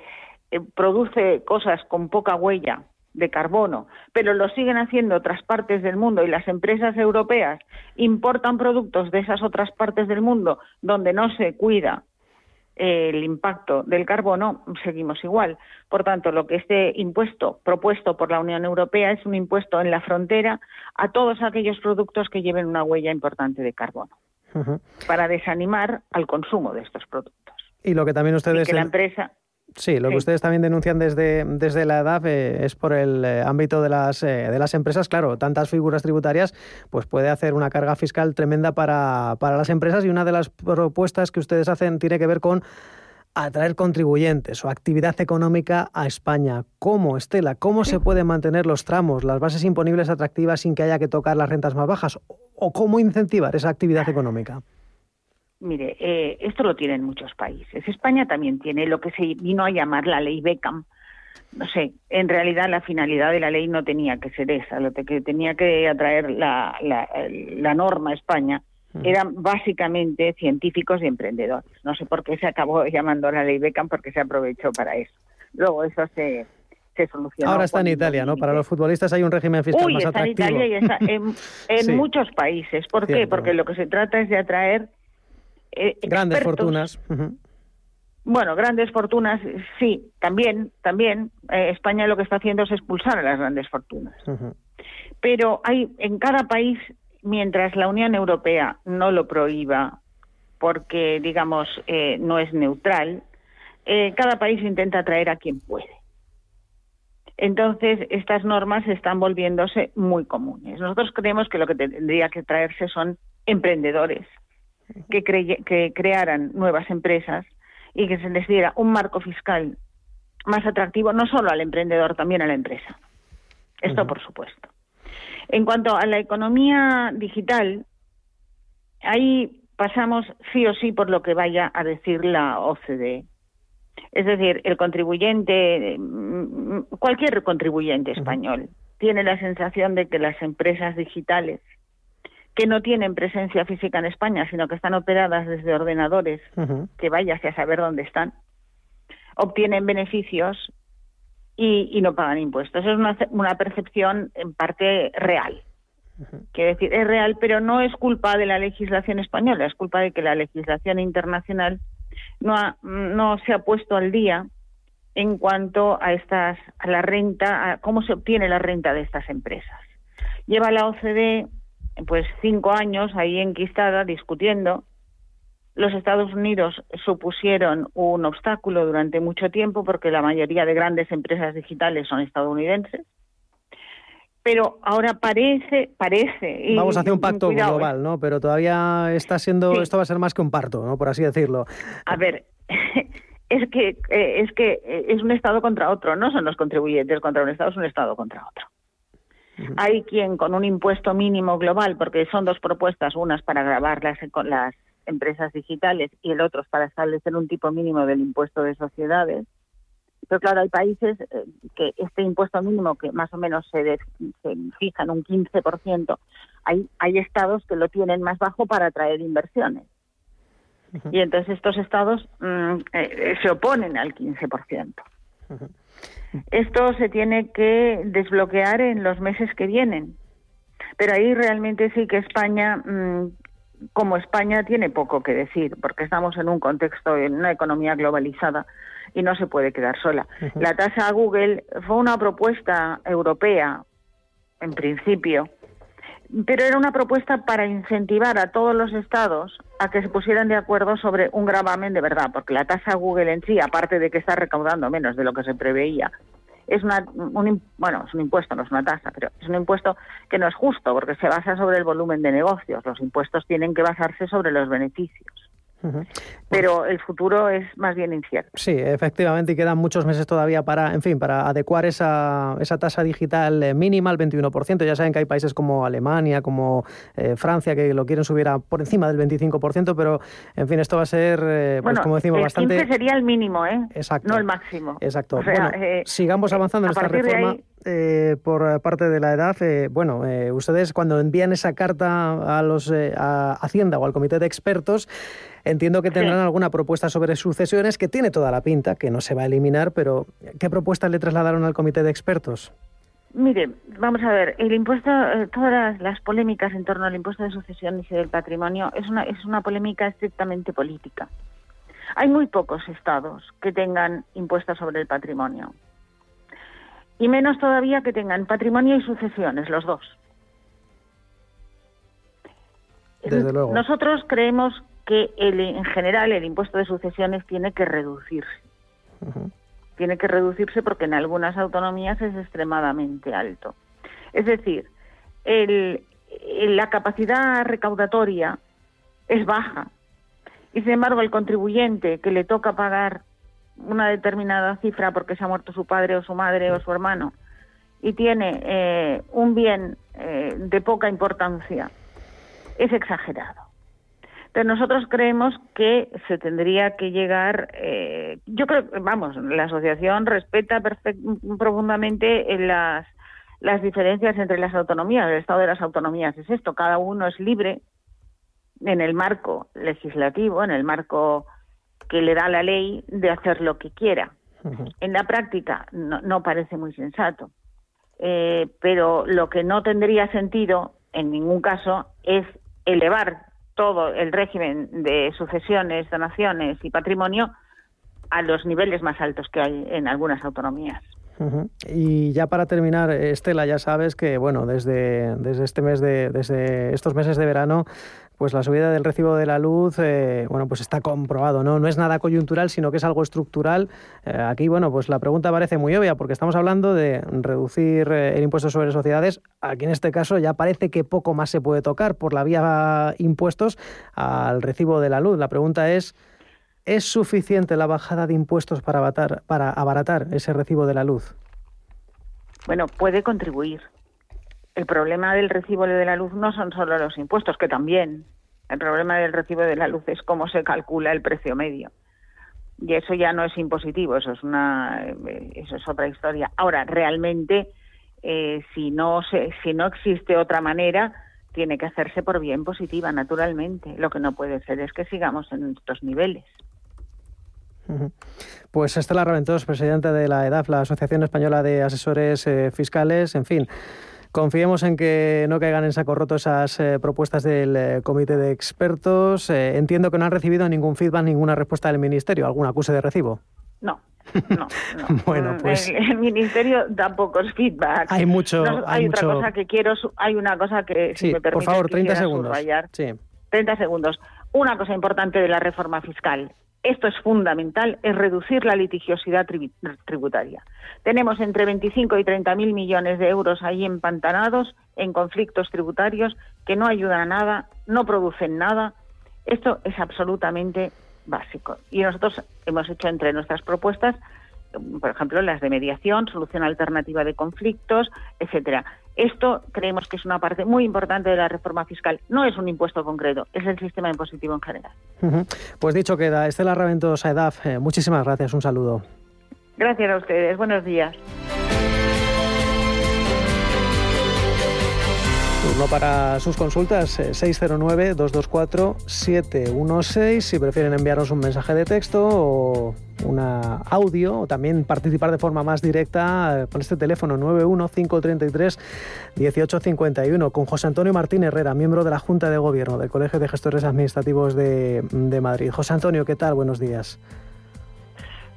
eh, produce cosas con poca huella de carbono, pero lo siguen haciendo otras partes del mundo y las empresas europeas importan productos de esas otras partes del mundo donde no se cuida el impacto del carbono, seguimos igual. Por tanto, lo que este impuesto propuesto por la Unión Europea es un impuesto en la frontera a todos aquellos productos que lleven una huella importante de carbono, para desanimar al consumo de estos productos. Y lo que también ustedes... que la empresa... Sí, lo que ustedes también denuncian desde, desde la edad eh, es por el eh, ámbito de las, eh, de las empresas. Claro, tantas figuras tributarias pues puede hacer una carga fiscal tremenda para, para las empresas y una de las propuestas que ustedes hacen tiene que ver con atraer contribuyentes o actividad económica a España. ¿Cómo, Estela? ¿Cómo se pueden mantener los tramos, las bases imponibles atractivas sin que haya que tocar las rentas más bajas? ¿O cómo incentivar esa actividad económica? Mire, eh, esto lo tienen muchos países. España también tiene lo que se vino a llamar la ley Beckham. No sé, en realidad la finalidad de la ley no tenía que ser esa, lo que tenía que atraer la, la, norma a España eran básicamente científicos y emprendedores. No sé por qué se acabó *laughs* llamando la ley Beckham porque se aprovechó para eso. Luego eso se, se solucionó. Ahora está en Italia, ¿no? Para los futbolistas hay un régimen fiscal Uy, más está atractivo. en Italia y está en, en *laughs* muchos países. ¿Por qué? Porque lo que se trata es de atraer eh, Grandes fortunas. Bueno, grandes fortunas, sí, también, también. eh, España lo que está haciendo es expulsar a las grandes fortunas. Pero hay en cada país, mientras la Unión Europea no lo prohíba, porque digamos eh, no es neutral, cada país intenta atraer a quien puede. Entonces, estas normas están volviéndose muy comunes. Nosotros creemos que lo que tendría que traerse son emprendedores que, creye- que crearan nuevas empresas y que se les diera un marco fiscal más atractivo, no solo al emprendedor, también a la empresa. Esto, por supuesto. En cuanto a la economía digital, ahí pasamos sí o sí por lo que vaya a decir la OCDE. Es decir, el contribuyente, mm, cualquier contribuyente español, tiene la sensación de que las empresas digitales que no tienen presencia física en España, sino que están operadas desde ordenadores, que vaya a saber dónde están, obtienen beneficios y, y no pagan impuestos. Es una, una percepción en parte real. Quiero decir, es real, pero no es culpa de la legislación española, es culpa de que la legislación internacional no, ha- no se ha puesto al día en cuanto a estas a la renta, a cómo se obtiene la renta de estas empresas. Lleva la OCDE pues cinco años ahí enquistada discutiendo. Los Estados Unidos supusieron un obstáculo durante mucho tiempo porque la mayoría de grandes empresas digitales son estadounidenses. Pero ahora parece, parece. y- Vamos hacia un pacto cuidado, ¿eh? global, ¿no? Pero todavía está siendo, Sí. esto va a ser más que un parto, ¿no? Por así decirlo. A ver, *laughs* es que eh, es que eh, es un Estado contra otro, no son los contribuyentes contra un Estado, es un Estado contra otro. Hay quien con un impuesto mínimo global, porque son dos propuestas, unas para grabar las, las empresas digitales y el otro es para establecer un tipo mínimo del impuesto de sociedades. Pero claro, hay países eh, que este impuesto mínimo, que más o menos se, de- se fija en un 15%, hay, hay estados que lo tienen más bajo para atraer inversiones. Y entonces estos estados mm, eh, se oponen al 15%. Esto se tiene que desbloquear en los meses que vienen. Pero ahí realmente sí que España, mm, como España, tiene poco que decir, porque estamos en un contexto, en una economía globalizada y no se puede quedar sola. La tasa a Google fue una propuesta europea, en principio, pero era una propuesta para incentivar a todos los estados a que se pusieran de acuerdo sobre un gravamen de verdad, porque la tasa Google en sí, aparte de que está recaudando menos de lo que se preveía, es una, un, bueno, es un impuesto, no es una tasa, pero es un impuesto que no es justo porque se basa sobre el volumen de negocios. Los impuestos tienen que basarse sobre los beneficios. Pero el futuro es más bien incierto. Sí, efectivamente, y quedan muchos meses todavía para, en fin, para adecuar esa, esa tasa digital eh, mínima al 21%. Ya saben que hay países como Alemania, como eh, Francia, que lo quieren subir a por encima del 25%, pero, en fin, esto va a ser, eh, pues bueno, como decimos, el bastante... 15 sería el mínimo, ¿eh? Exacto. No el máximo. Exacto. O sea, bueno, eh, sigamos avanzando en esta reforma. ahí- eh, por parte de la edad, eh, bueno, eh, ustedes cuando envían esa carta a los eh, a Hacienda o al Comité de Expertos, entiendo que tendrán alguna propuesta sobre sucesiones que tiene toda la pinta, que no se va a eliminar, pero ¿qué propuestas le trasladaron al Comité de Expertos? Mire, vamos a ver, el impuesto, eh, todas las, las polémicas en torno al impuesto de sucesiones y del patrimonio es una, es una polémica estrictamente política. Hay muy pocos estados que tengan impuestos sobre el patrimonio. Y menos todavía que tengan patrimonio y sucesiones, los dos. Desde luego. Nosotros creemos que el, en general el impuesto de sucesiones tiene que reducirse. Tiene que reducirse porque en algunas autonomías es extremadamente alto. Es decir, el- la capacidad recaudatoria es baja y sin embargo el contribuyente que le toca pagar una determinada cifra porque se ha muerto su padre o su madre o su hermano y tiene eh, un bien eh, de poca importancia es exagerado. Nosotros creemos que se tendría que llegar, eh, yo creo, que, vamos, la asociación respeta profundamente las, las diferencias entre las autonomías. El estado de las autonomías es esto, cada uno es libre en el marco legislativo, en el marco que le da la ley, de hacer lo que quiera. En la práctica no, parece muy sensato, eh, pero lo que no tendría sentido en ningún caso es elevar todo el régimen de sucesiones, donaciones y patrimonio a los niveles más altos que hay en algunas autonomías. Y ya para terminar, Estela, ya sabes que bueno, desde, desde este mes de, desde estos meses de verano, pues la subida del recibo de la luz, eh, bueno, pues está comprobado, ¿no? No es nada coyuntural, sino que es algo estructural. Eh, aquí, bueno, pues la pregunta parece muy obvia, porque estamos hablando de reducir eh, el impuesto sobre sociedades. Aquí en este caso ya parece que poco más se puede tocar por la vía impuestos al recibo de la luz. La pregunta es ¿Es suficiente la bajada de impuestos para, para abaratar ese recibo de la luz? Bueno, puede contribuir. El problema del recibo de la luz no son solo los impuestos, que también. El problema del recibo de la luz es cómo se calcula el precio medio. Y eso ya no es impositivo, eso es una, eso es otra historia. Ahora, realmente, eh, si no se, si no existe otra manera, tiene que hacerse por bien positiva, naturalmente. Lo que no puede ser es que sigamos en estos niveles. Pues Estela Raventós, presidenta de la EDAF, la Asociación Española de Asesores eh, Fiscales, en fin. Confiemos en que no caigan en saco roto esas eh, propuestas del eh, comité de expertos. entiendo que no han recibido ningún feedback, ninguna respuesta del Ministerio, algún acuse de recibo. No, no, *laughs* bueno, pues el, ministerio da pocos feedback. Hay mucho. hay, otra cosa que quiero, hay una cosa que si me permite, por favor, 30 segundos. Sí. 30 segundos. Una cosa importante de la reforma fiscal esto es fundamental, es reducir la litigiosidad tributaria. Tenemos entre 25 y 30 mil millones de euros ahí empantanados en conflictos tributarios que no ayudan a nada, no producen nada. Esto es absolutamente básico. Y nosotros hemos hecho entre nuestras propuestas por ejemplo, las de mediación, solución alternativa de conflictos, etcétera. Esto creemos que es una parte muy importante de la reforma fiscal. No es un impuesto concreto, es el sistema impositivo en general. Pues dicho queda. Estela Raventos, EDAF, eh, muchísimas gracias. Un saludo. Gracias a ustedes. Buenos días. Turno para sus consultas, 609-224-716, eh, si prefieren enviarnos un mensaje de texto o un audio o también participar de forma más directa eh, con este teléfono 915331851 con José Antonio Martín Herrera, miembro de la Junta de Gobierno del Colegio de Gestores Administrativos de, de Madrid. José Antonio, ¿qué tal? Buenos días.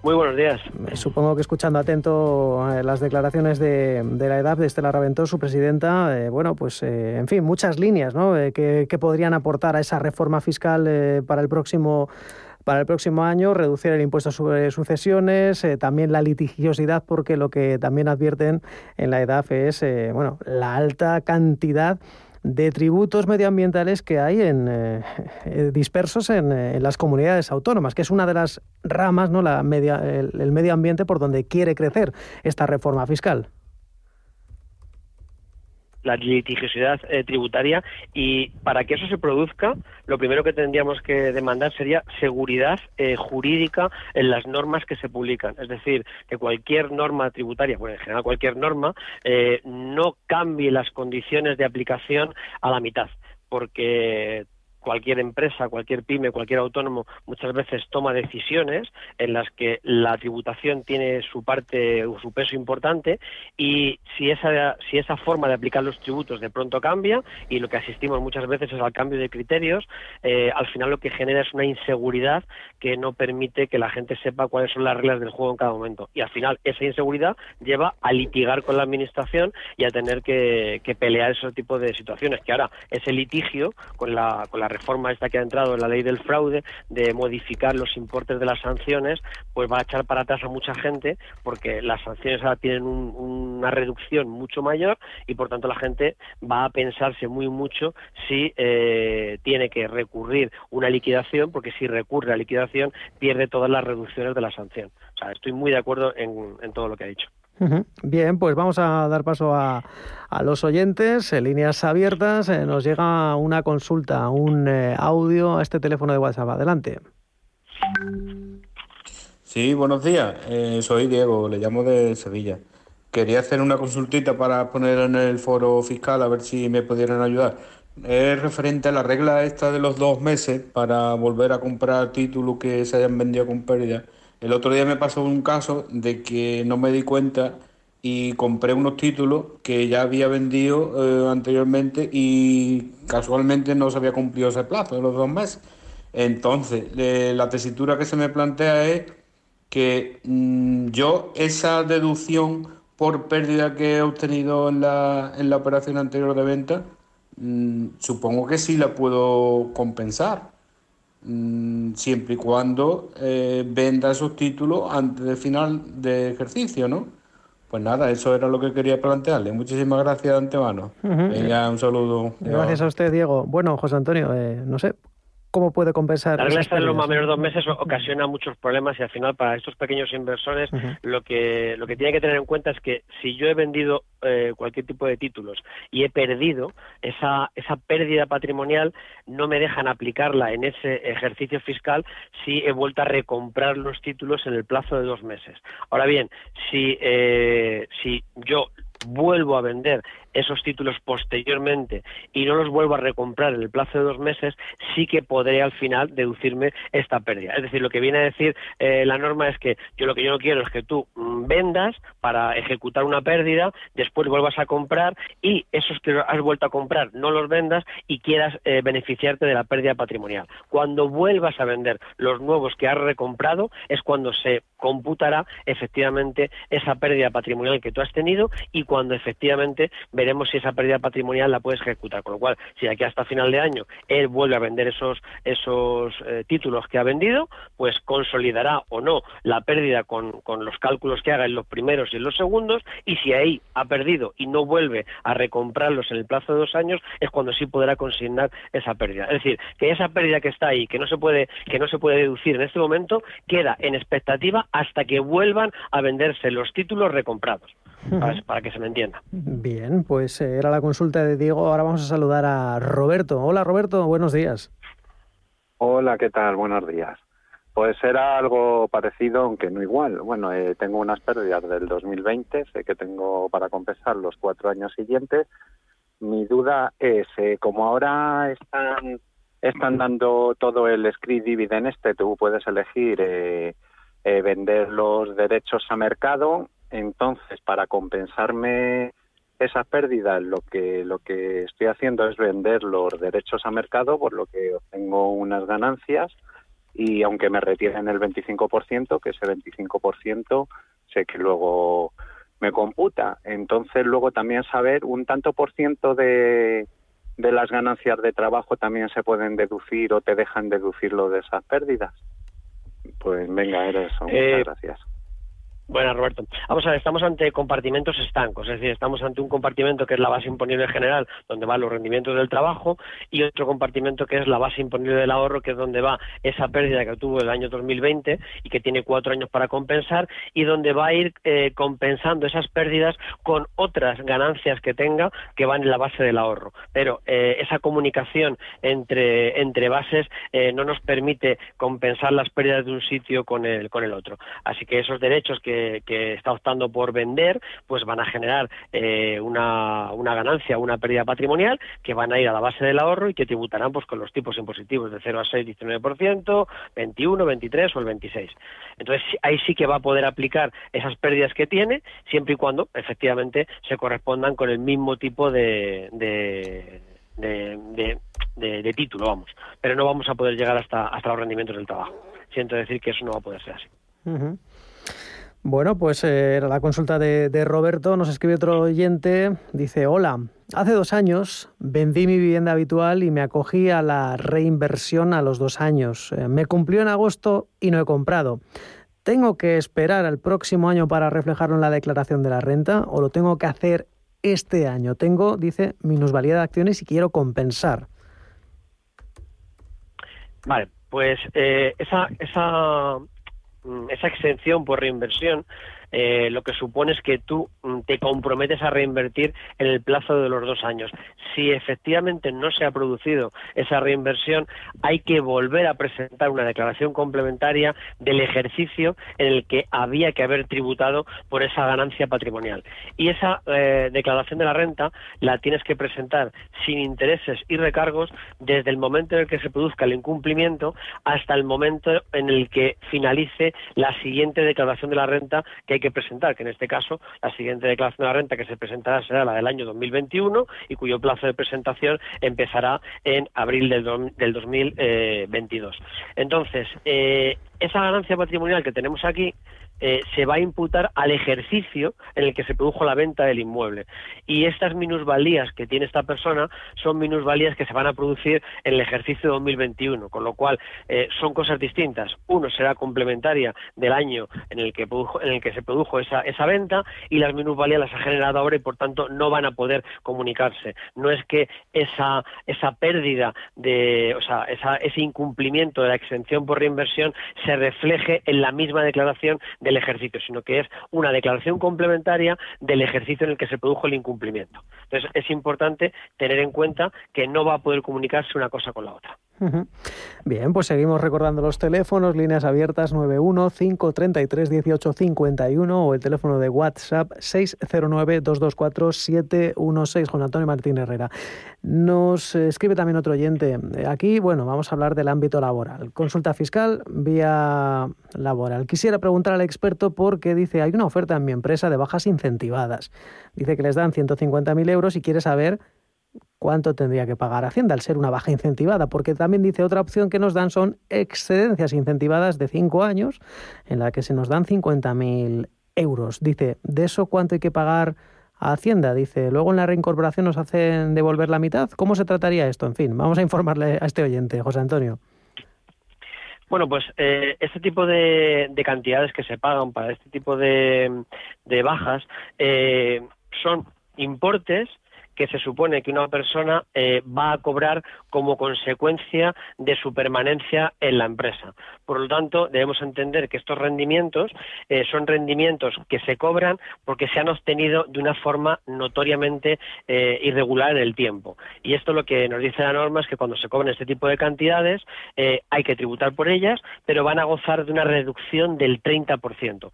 Muy buenos días. Supongo que escuchando atento eh, las declaraciones de, la edad de Estela Raventós, su presidenta, eh, bueno, pues eh, en fin, muchas líneas ¿no? que, podrían aportar a esa reforma fiscal para el próximo para el próximo año, reducir el impuesto sobre sucesiones, también la litigiosidad, porque lo que también advierten en la EDAF es bueno, la alta cantidad de tributos medioambientales que hay en, eh, eh, dispersos eh, en, las comunidades autónomas, que es una de las ramas, ¿no? La media, el medio ambiente por donde quiere crecer esta reforma fiscal la litigiosidad eh, tributaria y para que eso se produzca, lo primero que tendríamos que demandar sería seguridad eh, jurídica en las normas que se publican. Es decir, que cualquier norma tributaria, bueno, en general cualquier norma, eh, no cambie las condiciones de aplicación a la mitad porque cualquier empresa, cualquier pyme, cualquier autónomo muchas veces toma decisiones en las que la tributación tiene su parte o su peso importante y si esa, si esa forma de aplicar los tributos de pronto cambia y lo que asistimos muchas veces es al cambio de criterios, eh, al final lo que genera es una inseguridad que no permite que la gente sepa cuáles son las reglas del juego en cada momento. Y al final esa inseguridad lleva a litigar con la administración y a tener que, que pelear ese tipo de situaciones, que ahora ese litigio con la, con la reforma esta que ha entrado en la ley del fraude de modificar los importes de las sanciones, pues va a echar para atrás a mucha gente porque las sanciones ahora tienen una reducción mucho mayor y por tanto la gente va a pensarse muy mucho si eh, tiene que recurrir una liquidación porque si recurre a liquidación pierde todas las reducciones de la sanción. O sea, estoy muy de acuerdo en todo lo que ha dicho. Bien, pues vamos a dar paso a, los oyentes. En líneas abiertas eh, nos llega una consulta, un eh, audio a este teléfono de WhatsApp. Adelante. Sí, buenos días. Eh, soy Diego, le llamo de Sevilla. Quería hacer una consultita para poner en el foro fiscal a ver si me pudieran ayudar. Es referente a la regla esta de los dos meses para volver a comprar títulos que se hayan vendido con pérdida El otro día me pasó un caso de que no me di cuenta y compré unos títulos que ya había vendido eh, anteriormente y casualmente no se había cumplido ese plazo de los dos meses. Entonces, la tesitura que se me plantea es que mm, yo esa deducción por pérdida que he obtenido en la, en la operación anterior de venta, mm, supongo que sí la puedo compensar, siempre y cuando eh, venda esos títulos antes del final de ejercicio, ¿no? Pues nada, eso era lo que quería plantearle. Muchísimas gracias de antemano. Venga, un saludo. Gracias a usted, Diego. Bueno, José Antonio, eh, no sé, ¿Cómo puede compensar? La regla está en los más menos dos meses ocasiona muchos problemas y al final para estos pequeños inversores lo que lo que tiene que tener en cuenta es que si yo he vendido eh, cualquier tipo de títulos y he perdido esa esa pérdida patrimonial no me dejan aplicarla en ese ejercicio fiscal si he vuelto a recomprar los títulos en el plazo de dos meses. Ahora bien, si eh, si yo vuelvo a vender esos títulos posteriormente y no los vuelvo a recomprar en el plazo de dos meses, sí que podré al final deducirme esta pérdida. Es decir, lo que viene a decir eh, la norma es que yo lo que yo no quiero es que tú mm, vendas para ejecutar una pérdida, después vuelvas a comprar y esos que has vuelto a comprar no los vendas y quieras eh, beneficiarte de la pérdida patrimonial. Cuando vuelvas a vender los nuevos que has recomprado es cuando se computará efectivamente esa pérdida patrimonial que tú has tenido y cuando efectivamente veremos si esa pérdida patrimonial la puedes ejecutar. Con lo cual, si aquí hasta final de año él vuelve a vender esos, esos eh, títulos que ha vendido, pues consolidará o no la pérdida con, con los cálculos que haga en los primeros y en los segundos, y si ahí ha perdido y no vuelve a recomprarlos en el plazo de dos años, es cuando sí podrá consignar esa pérdida. Es decir, que esa pérdida que está ahí, que no se puede, que no se puede deducir en este momento, queda en expectativa hasta que vuelvan a venderse los títulos recomprados para, que se me entienda. Bien, pues eh, era la consulta de Diego. Ahora vamos a saludar a Roberto. Hola Roberto, buenos días. Hola, ¿qué tal? Buenos días. Pues era algo parecido, aunque no igual. Bueno, eh, tengo unas pérdidas del 2020, sé que tengo para compensar los cuatro años siguientes. Mi duda es, eh, como ahora están, están dando todo el script dividend este, tú puedes elegir vender los derechos a mercado entonces, para compensarme esas pérdidas, lo que, lo que estoy haciendo es vender los derechos a mercado, por lo que obtengo unas ganancias y aunque me retiren el 25%, que ese 25% sé que luego me computa. Entonces, luego también saber un tanto por ciento de, de las ganancias de trabajo también se pueden deducir o te dejan deducirlo de esas pérdidas. Pues venga, era eso. Muchas eh, gracias. Bueno, Roberto. Vamos a ver, estamos ante compartimentos estancos, es decir, estamos ante un compartimento que es la base imponible general, donde van los rendimientos del trabajo, y otro compartimento que es la base imponible del ahorro, que es donde va esa pérdida que tuvo el año 2020 y que tiene cuatro años para compensar, y donde va a ir eh, compensando esas pérdidas con otras ganancias que tenga que van en la base del ahorro. Pero eh, esa comunicación entre, entre bases eh, no nos permite compensar las pérdidas de un sitio con el, con el otro. Así que esos derechos que que, está optando por vender, pues van a generar eh, una, ganancia, una pérdida patrimonial que van a ir a la base del ahorro y que tributarán pues con los tipos impositivos de 0 a 6, 19%, 21, 23 o el 26. Entonces ahí sí que va a poder aplicar esas pérdidas que tiene, siempre y cuando efectivamente se correspondan con el mismo tipo de, de de, título, vamos. Pero no vamos a poder llegar hasta, hasta los rendimientos del trabajo. Siento decir que eso no va a poder ser así. Bueno, pues eh, era la consulta de, Roberto. Nos escribe otro oyente. Dice, hola, hace dos años vendí mi vivienda habitual y me acogí a la reinversión a los dos años. Eh, me cumplió en agosto y no he comprado. ¿Tengo que esperar al próximo año para reflejarlo en la declaración de la renta o lo tengo que hacer este año? Tengo, dice, minusvalía de acciones y quiero compensar. Vale, pues eh, esa, esa esa exención por reinversión eh, lo que supone es que tú mm, te comprometes a reinvertir en el plazo de los dos años. Si efectivamente no se ha producido esa reinversión, hay que volver a presentar una declaración complementaria del ejercicio en el que había que haber tributado por esa ganancia patrimonial. Y esa eh, declaración de la renta la tienes que presentar sin intereses y recargos desde el momento en el que se produzca el incumplimiento hasta el momento en el que finalice la siguiente declaración de la renta que hay que presentar, que en este caso la siguiente declaración de la renta que se presentará será la del año 2021 y cuyo plazo de presentación empezará en abril del, del 2022. Entonces, eh, esa ganancia patrimonial que tenemos aquí eh, se va a imputar al ejercicio en el que se produjo la venta del inmueble. Y estas minusvalías que tiene esta persona son minusvalías que se van a producir en el ejercicio 2021, con lo cual eh, son cosas distintas. Uno será complementaria del año en el que, en el que se produjo esa, esa venta y las minusvalías las ha generado ahora y por tanto no van a poder comunicarse. No es que esa, esa pérdida de, o sea, ese incumplimiento de la exención por reinversión se refleje en la misma declaración de el ejercicio, sino que es una declaración complementaria del ejercicio en el que se produjo el incumplimiento. Entonces, es importante tener en cuenta que no va a poder comunicarse una cosa con la otra. Bien, pues seguimos recordando los teléfonos, líneas abiertas 91 533 1851 o el teléfono de WhatsApp 609 224 716. Juan Antonio Martín Herrera. Nos escribe también otro oyente. Aquí, bueno, vamos a hablar del ámbito laboral. Consulta fiscal vía laboral. Quisiera preguntar al experto por qué dice, hay una oferta en mi empresa de bajas incentivadas. Dice que les dan 150.000 euros y quiere saber cuánto tendría que pagar Hacienda al ser una baja incentivada, porque también dice otra opción que nos dan son excedencias incentivadas de cinco años, en la que se nos dan 50.000 euros. Dice, ¿de eso cuánto hay que pagar a Hacienda? Dice, luego en la reincorporación nos hacen devolver la mitad. ¿Cómo se trataría esto? En fin, vamos a informarle a este oyente, José Antonio. Bueno, pues eh, este tipo de, cantidades que se pagan para este tipo de, bajas eh, son importes que se supone que una persona eh, va a cobrar como consecuencia de su permanencia en la empresa. Por lo tanto, debemos entender que estos rendimientos eh, son rendimientos que se cobran porque se han obtenido de una forma notoriamente eh, irregular en el tiempo. Y esto lo que nos dice la norma es que cuando se cobran este tipo de cantidades hay que tributar por ellas, pero van a gozar de una reducción del 30%,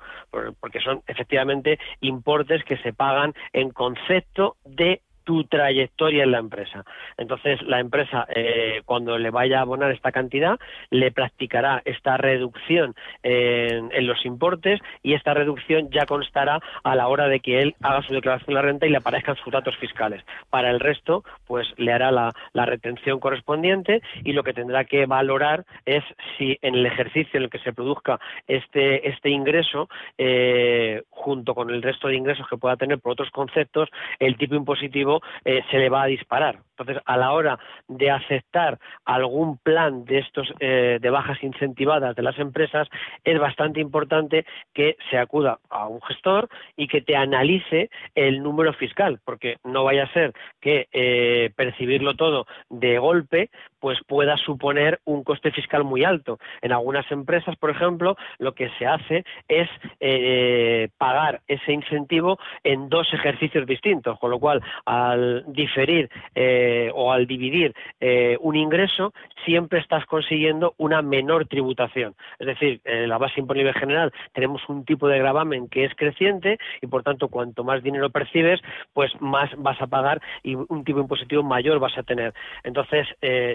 porque son efectivamente importes que se pagan en concepto de tu trayectoria en la empresa. Entonces, la empresa, eh, cuando le vaya a abonar esta cantidad, le practicará esta reducción en, los importes y esta reducción ya constará a la hora de que él haga su declaración de la renta y le aparezcan sus datos fiscales. Para el resto, pues le hará la, retención correspondiente y lo que tendrá que valorar es si en el ejercicio en el que se produzca este, este ingreso, eh, junto con el resto de ingresos que pueda tener por otros conceptos, el tipo impositivo eh, se le va a disparar. Entonces, a la hora de aceptar algún plan de estos eh, de bajas incentivadas de las empresas, es bastante importante que se acuda a un gestor y que te analice el número fiscal, porque no vaya a ser que eh, percibirlo todo de golpe pues pueda suponer un coste fiscal muy alto. En algunas empresas, por ejemplo, lo que se hace es eh, pagar ese incentivo en dos ejercicios distintos, con lo cual al diferir eh, o al dividir eh, un ingreso siempre estás consiguiendo una menor tributación. Es decir, en la base imponible general tenemos un tipo de gravamen que es creciente y por tanto cuanto más dinero percibes, pues más vas a pagar y un tipo impositivo mayor vas a tener. Entonces,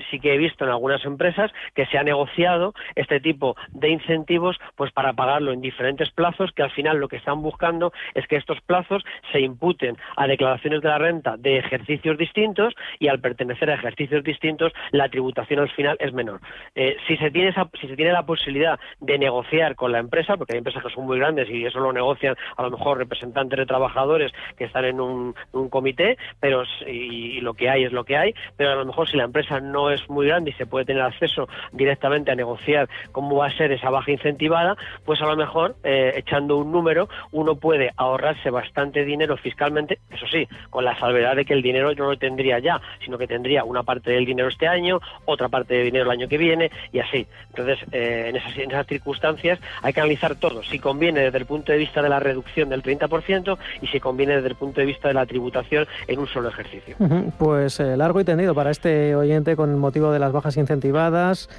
sí que he visto en algunas empresas que se ha negociado este tipo de incentivos pues para pagarlo en diferentes plazos que al final lo que están buscando es que estos plazos se imputen a declaraciones de la renta de ejercicios distintos y al pertenecer a ejercicios distintos la tributación al final es menor. Eh, si se tiene si se tiene la posibilidad de negociar con la empresa, porque hay empresas que son muy grandes y eso lo negocian a lo mejor representantes de trabajadores que están en un, comité, pero y lo que hay es lo que hay, pero a lo mejor si la empresa no es muy grande y se puede tener acceso directamente a negociar cómo va a ser esa baja incentivada, pues a lo mejor eh, echando un número uno puede ahorrarse bastante dinero fiscalmente, eso sí, con la salvedad de que el dinero yo lo tendría ya, sino que tendría una parte del dinero este año, otra parte del dinero el año que viene y así. Entonces, eh, en, esas, circunstancias hay que analizar todo, si conviene desde el punto de vista de la reducción del 30% y si conviene desde el punto de vista de la tributación en un solo ejercicio. Pues eh, largo y tendido para este oyente con motivo de las bajas incentivadas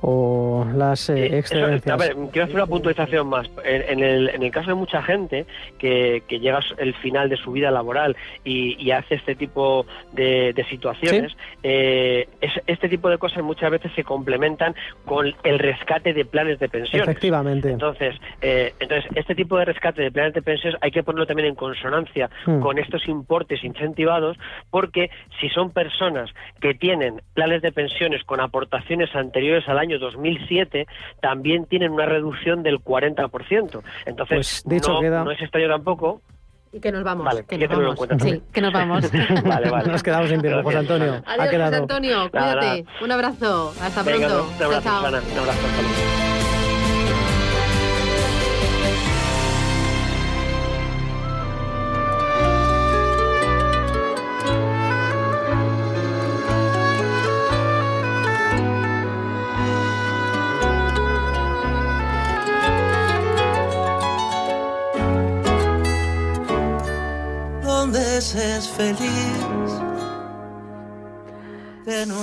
o las eh, excelencias. ver, quiero hacer una puntualización más. En, el, en el caso de mucha gente que, que llega el final de su vida laboral y, hace este tipo de, situaciones, eh, este tipo de cosas muchas veces se complementan con el rescate de planes de pensiones. Efectivamente. Entonces, eh, entonces este tipo de rescate de planes de pensiones hay que ponerlo también en consonancia hmm. con estos importes incentivados, porque si son personas que tienen planes de pensiones con aportaciones anteriores al año año 2007 también tienen una reducción del 40%. Entonces, pues, no, no es extraño tampoco y que nos vamos. Vale, que nos vamos. Sí, que nos vamos. *laughs* vale, vale. *laughs* Nos quedamos sin tiempo, José Antonio. Adiós, ha quedado. José Antonio. Cuídate. Un abrazo. Hasta pronto. Un abrazo, chao, chao. Un abrazo. Feliz.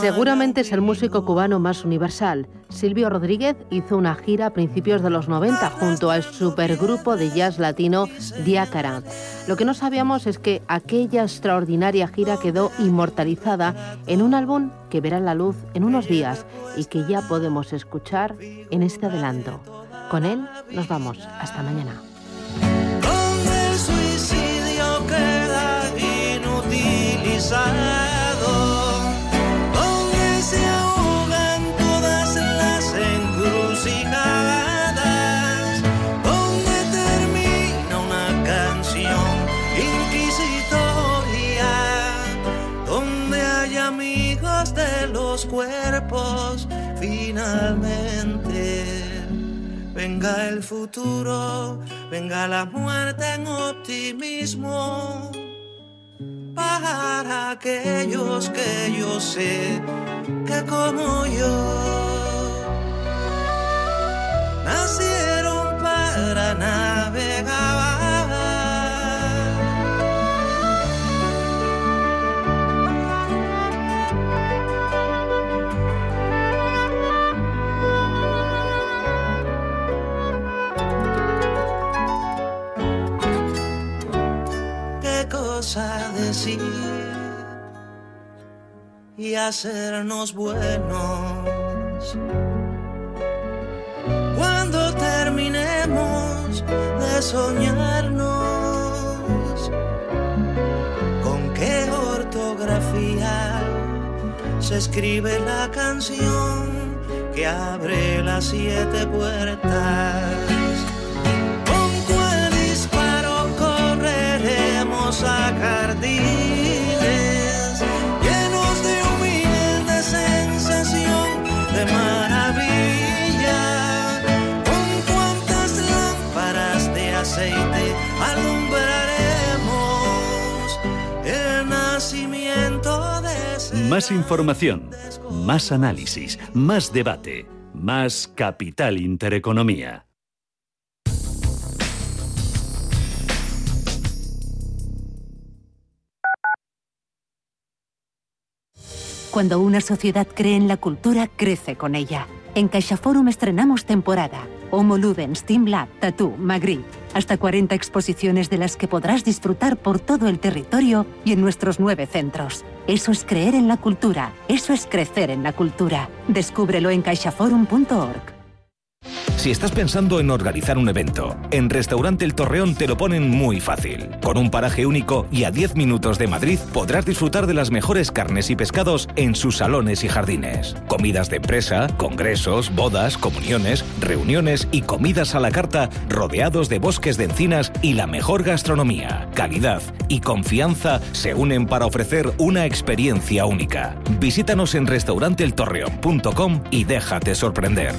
Seguramente es el músico cubano más universal. Silvio Rodríguez hizo una gira a principios de los 90 junto al supergrupo de jazz latino Diácara. Lo que no sabíamos es que aquella extraordinaria gira quedó inmortalizada en un álbum que verá la luz en unos días y que ya podemos escuchar en este adelanto. Con él nos vamos. Hasta mañana. Donde se ahogan todas las encrucijadas, donde termina una canción inquisitoria, donde hay amigos de los cuerpos finalmente. Venga el futuro, venga la muerte en optimismo para aquellos que yo sé que como yo nacieron y hacernos buenos. Cuando terminemos de soñarnos, con qué ortografía se escribe la canción que abre las siete puertas jardines llenos de humilde sensación de maravilla. Con cuántas lámparas de aceite alumbraremos el nacimiento de Más información, más análisis, más debate, más capital intereconomía. Cuando una sociedad cree en la cultura, crece con ella. En CaixaForum estrenamos temporada. Homo Ludens, Team Lab, Tattoo, Magritte. Hasta 40 exposiciones de las que podrás disfrutar por todo el territorio y en nuestros nueve centros. Eso es creer en la cultura. Eso es crecer en la cultura. Descúbrelo en caixaforum.org. Si estás pensando en organizar un evento, en Restaurante El Torreón te lo ponen muy fácil. Con un paraje único y a 10 minutos de Madrid podrás disfrutar de las mejores carnes y pescados en sus salones y jardines. Comidas de empresa, congresos, bodas, comuniones, reuniones y comidas a la carta rodeados de bosques de encinas y la mejor gastronomía. Calidad y confianza se unen para ofrecer una experiencia única. Visítanos en restauranteeltorreón.com y déjate sorprender.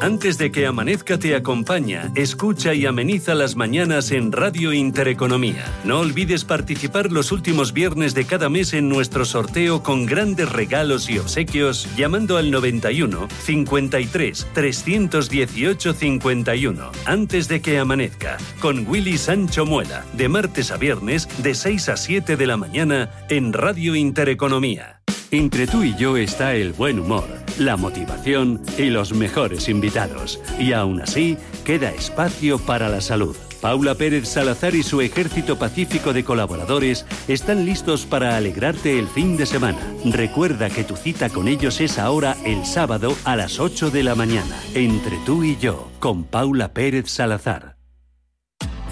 Antes de que amanezca te acompaña, escucha y ameniza las mañanas en Radio Intereconomía. No olvides participar los últimos viernes de cada mes en nuestro sorteo con grandes regalos y obsequios llamando al 91 53 318 51. Antes de que amanezca, con Willy Sancho Muela, de martes a viernes de 6 a 7 de la mañana en Radio Intereconomía. Entre tú y yo está el buen humor, la motivación y los mejores invitados. Y aún así, queda espacio para la salud. Paula Pérez Salazar y su ejército pacífico de colaboradores están listos para alegrarte el fin de semana. Recuerda que tu cita con ellos es ahora el sábado a las 8 de la mañana, entre tú y yo, con Paula Pérez Salazar.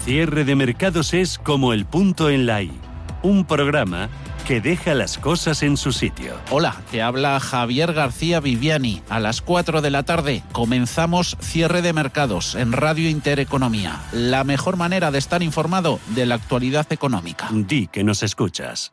Cierre de mercados es como el punto en la I, un programa que deja las cosas en su sitio. Hola, te habla Javier García Viviani. A las 4 de la tarde comenzamos cierre de mercados en Radio Intereconomía. La mejor manera de estar informado de la actualidad económica. Di que nos escuchas.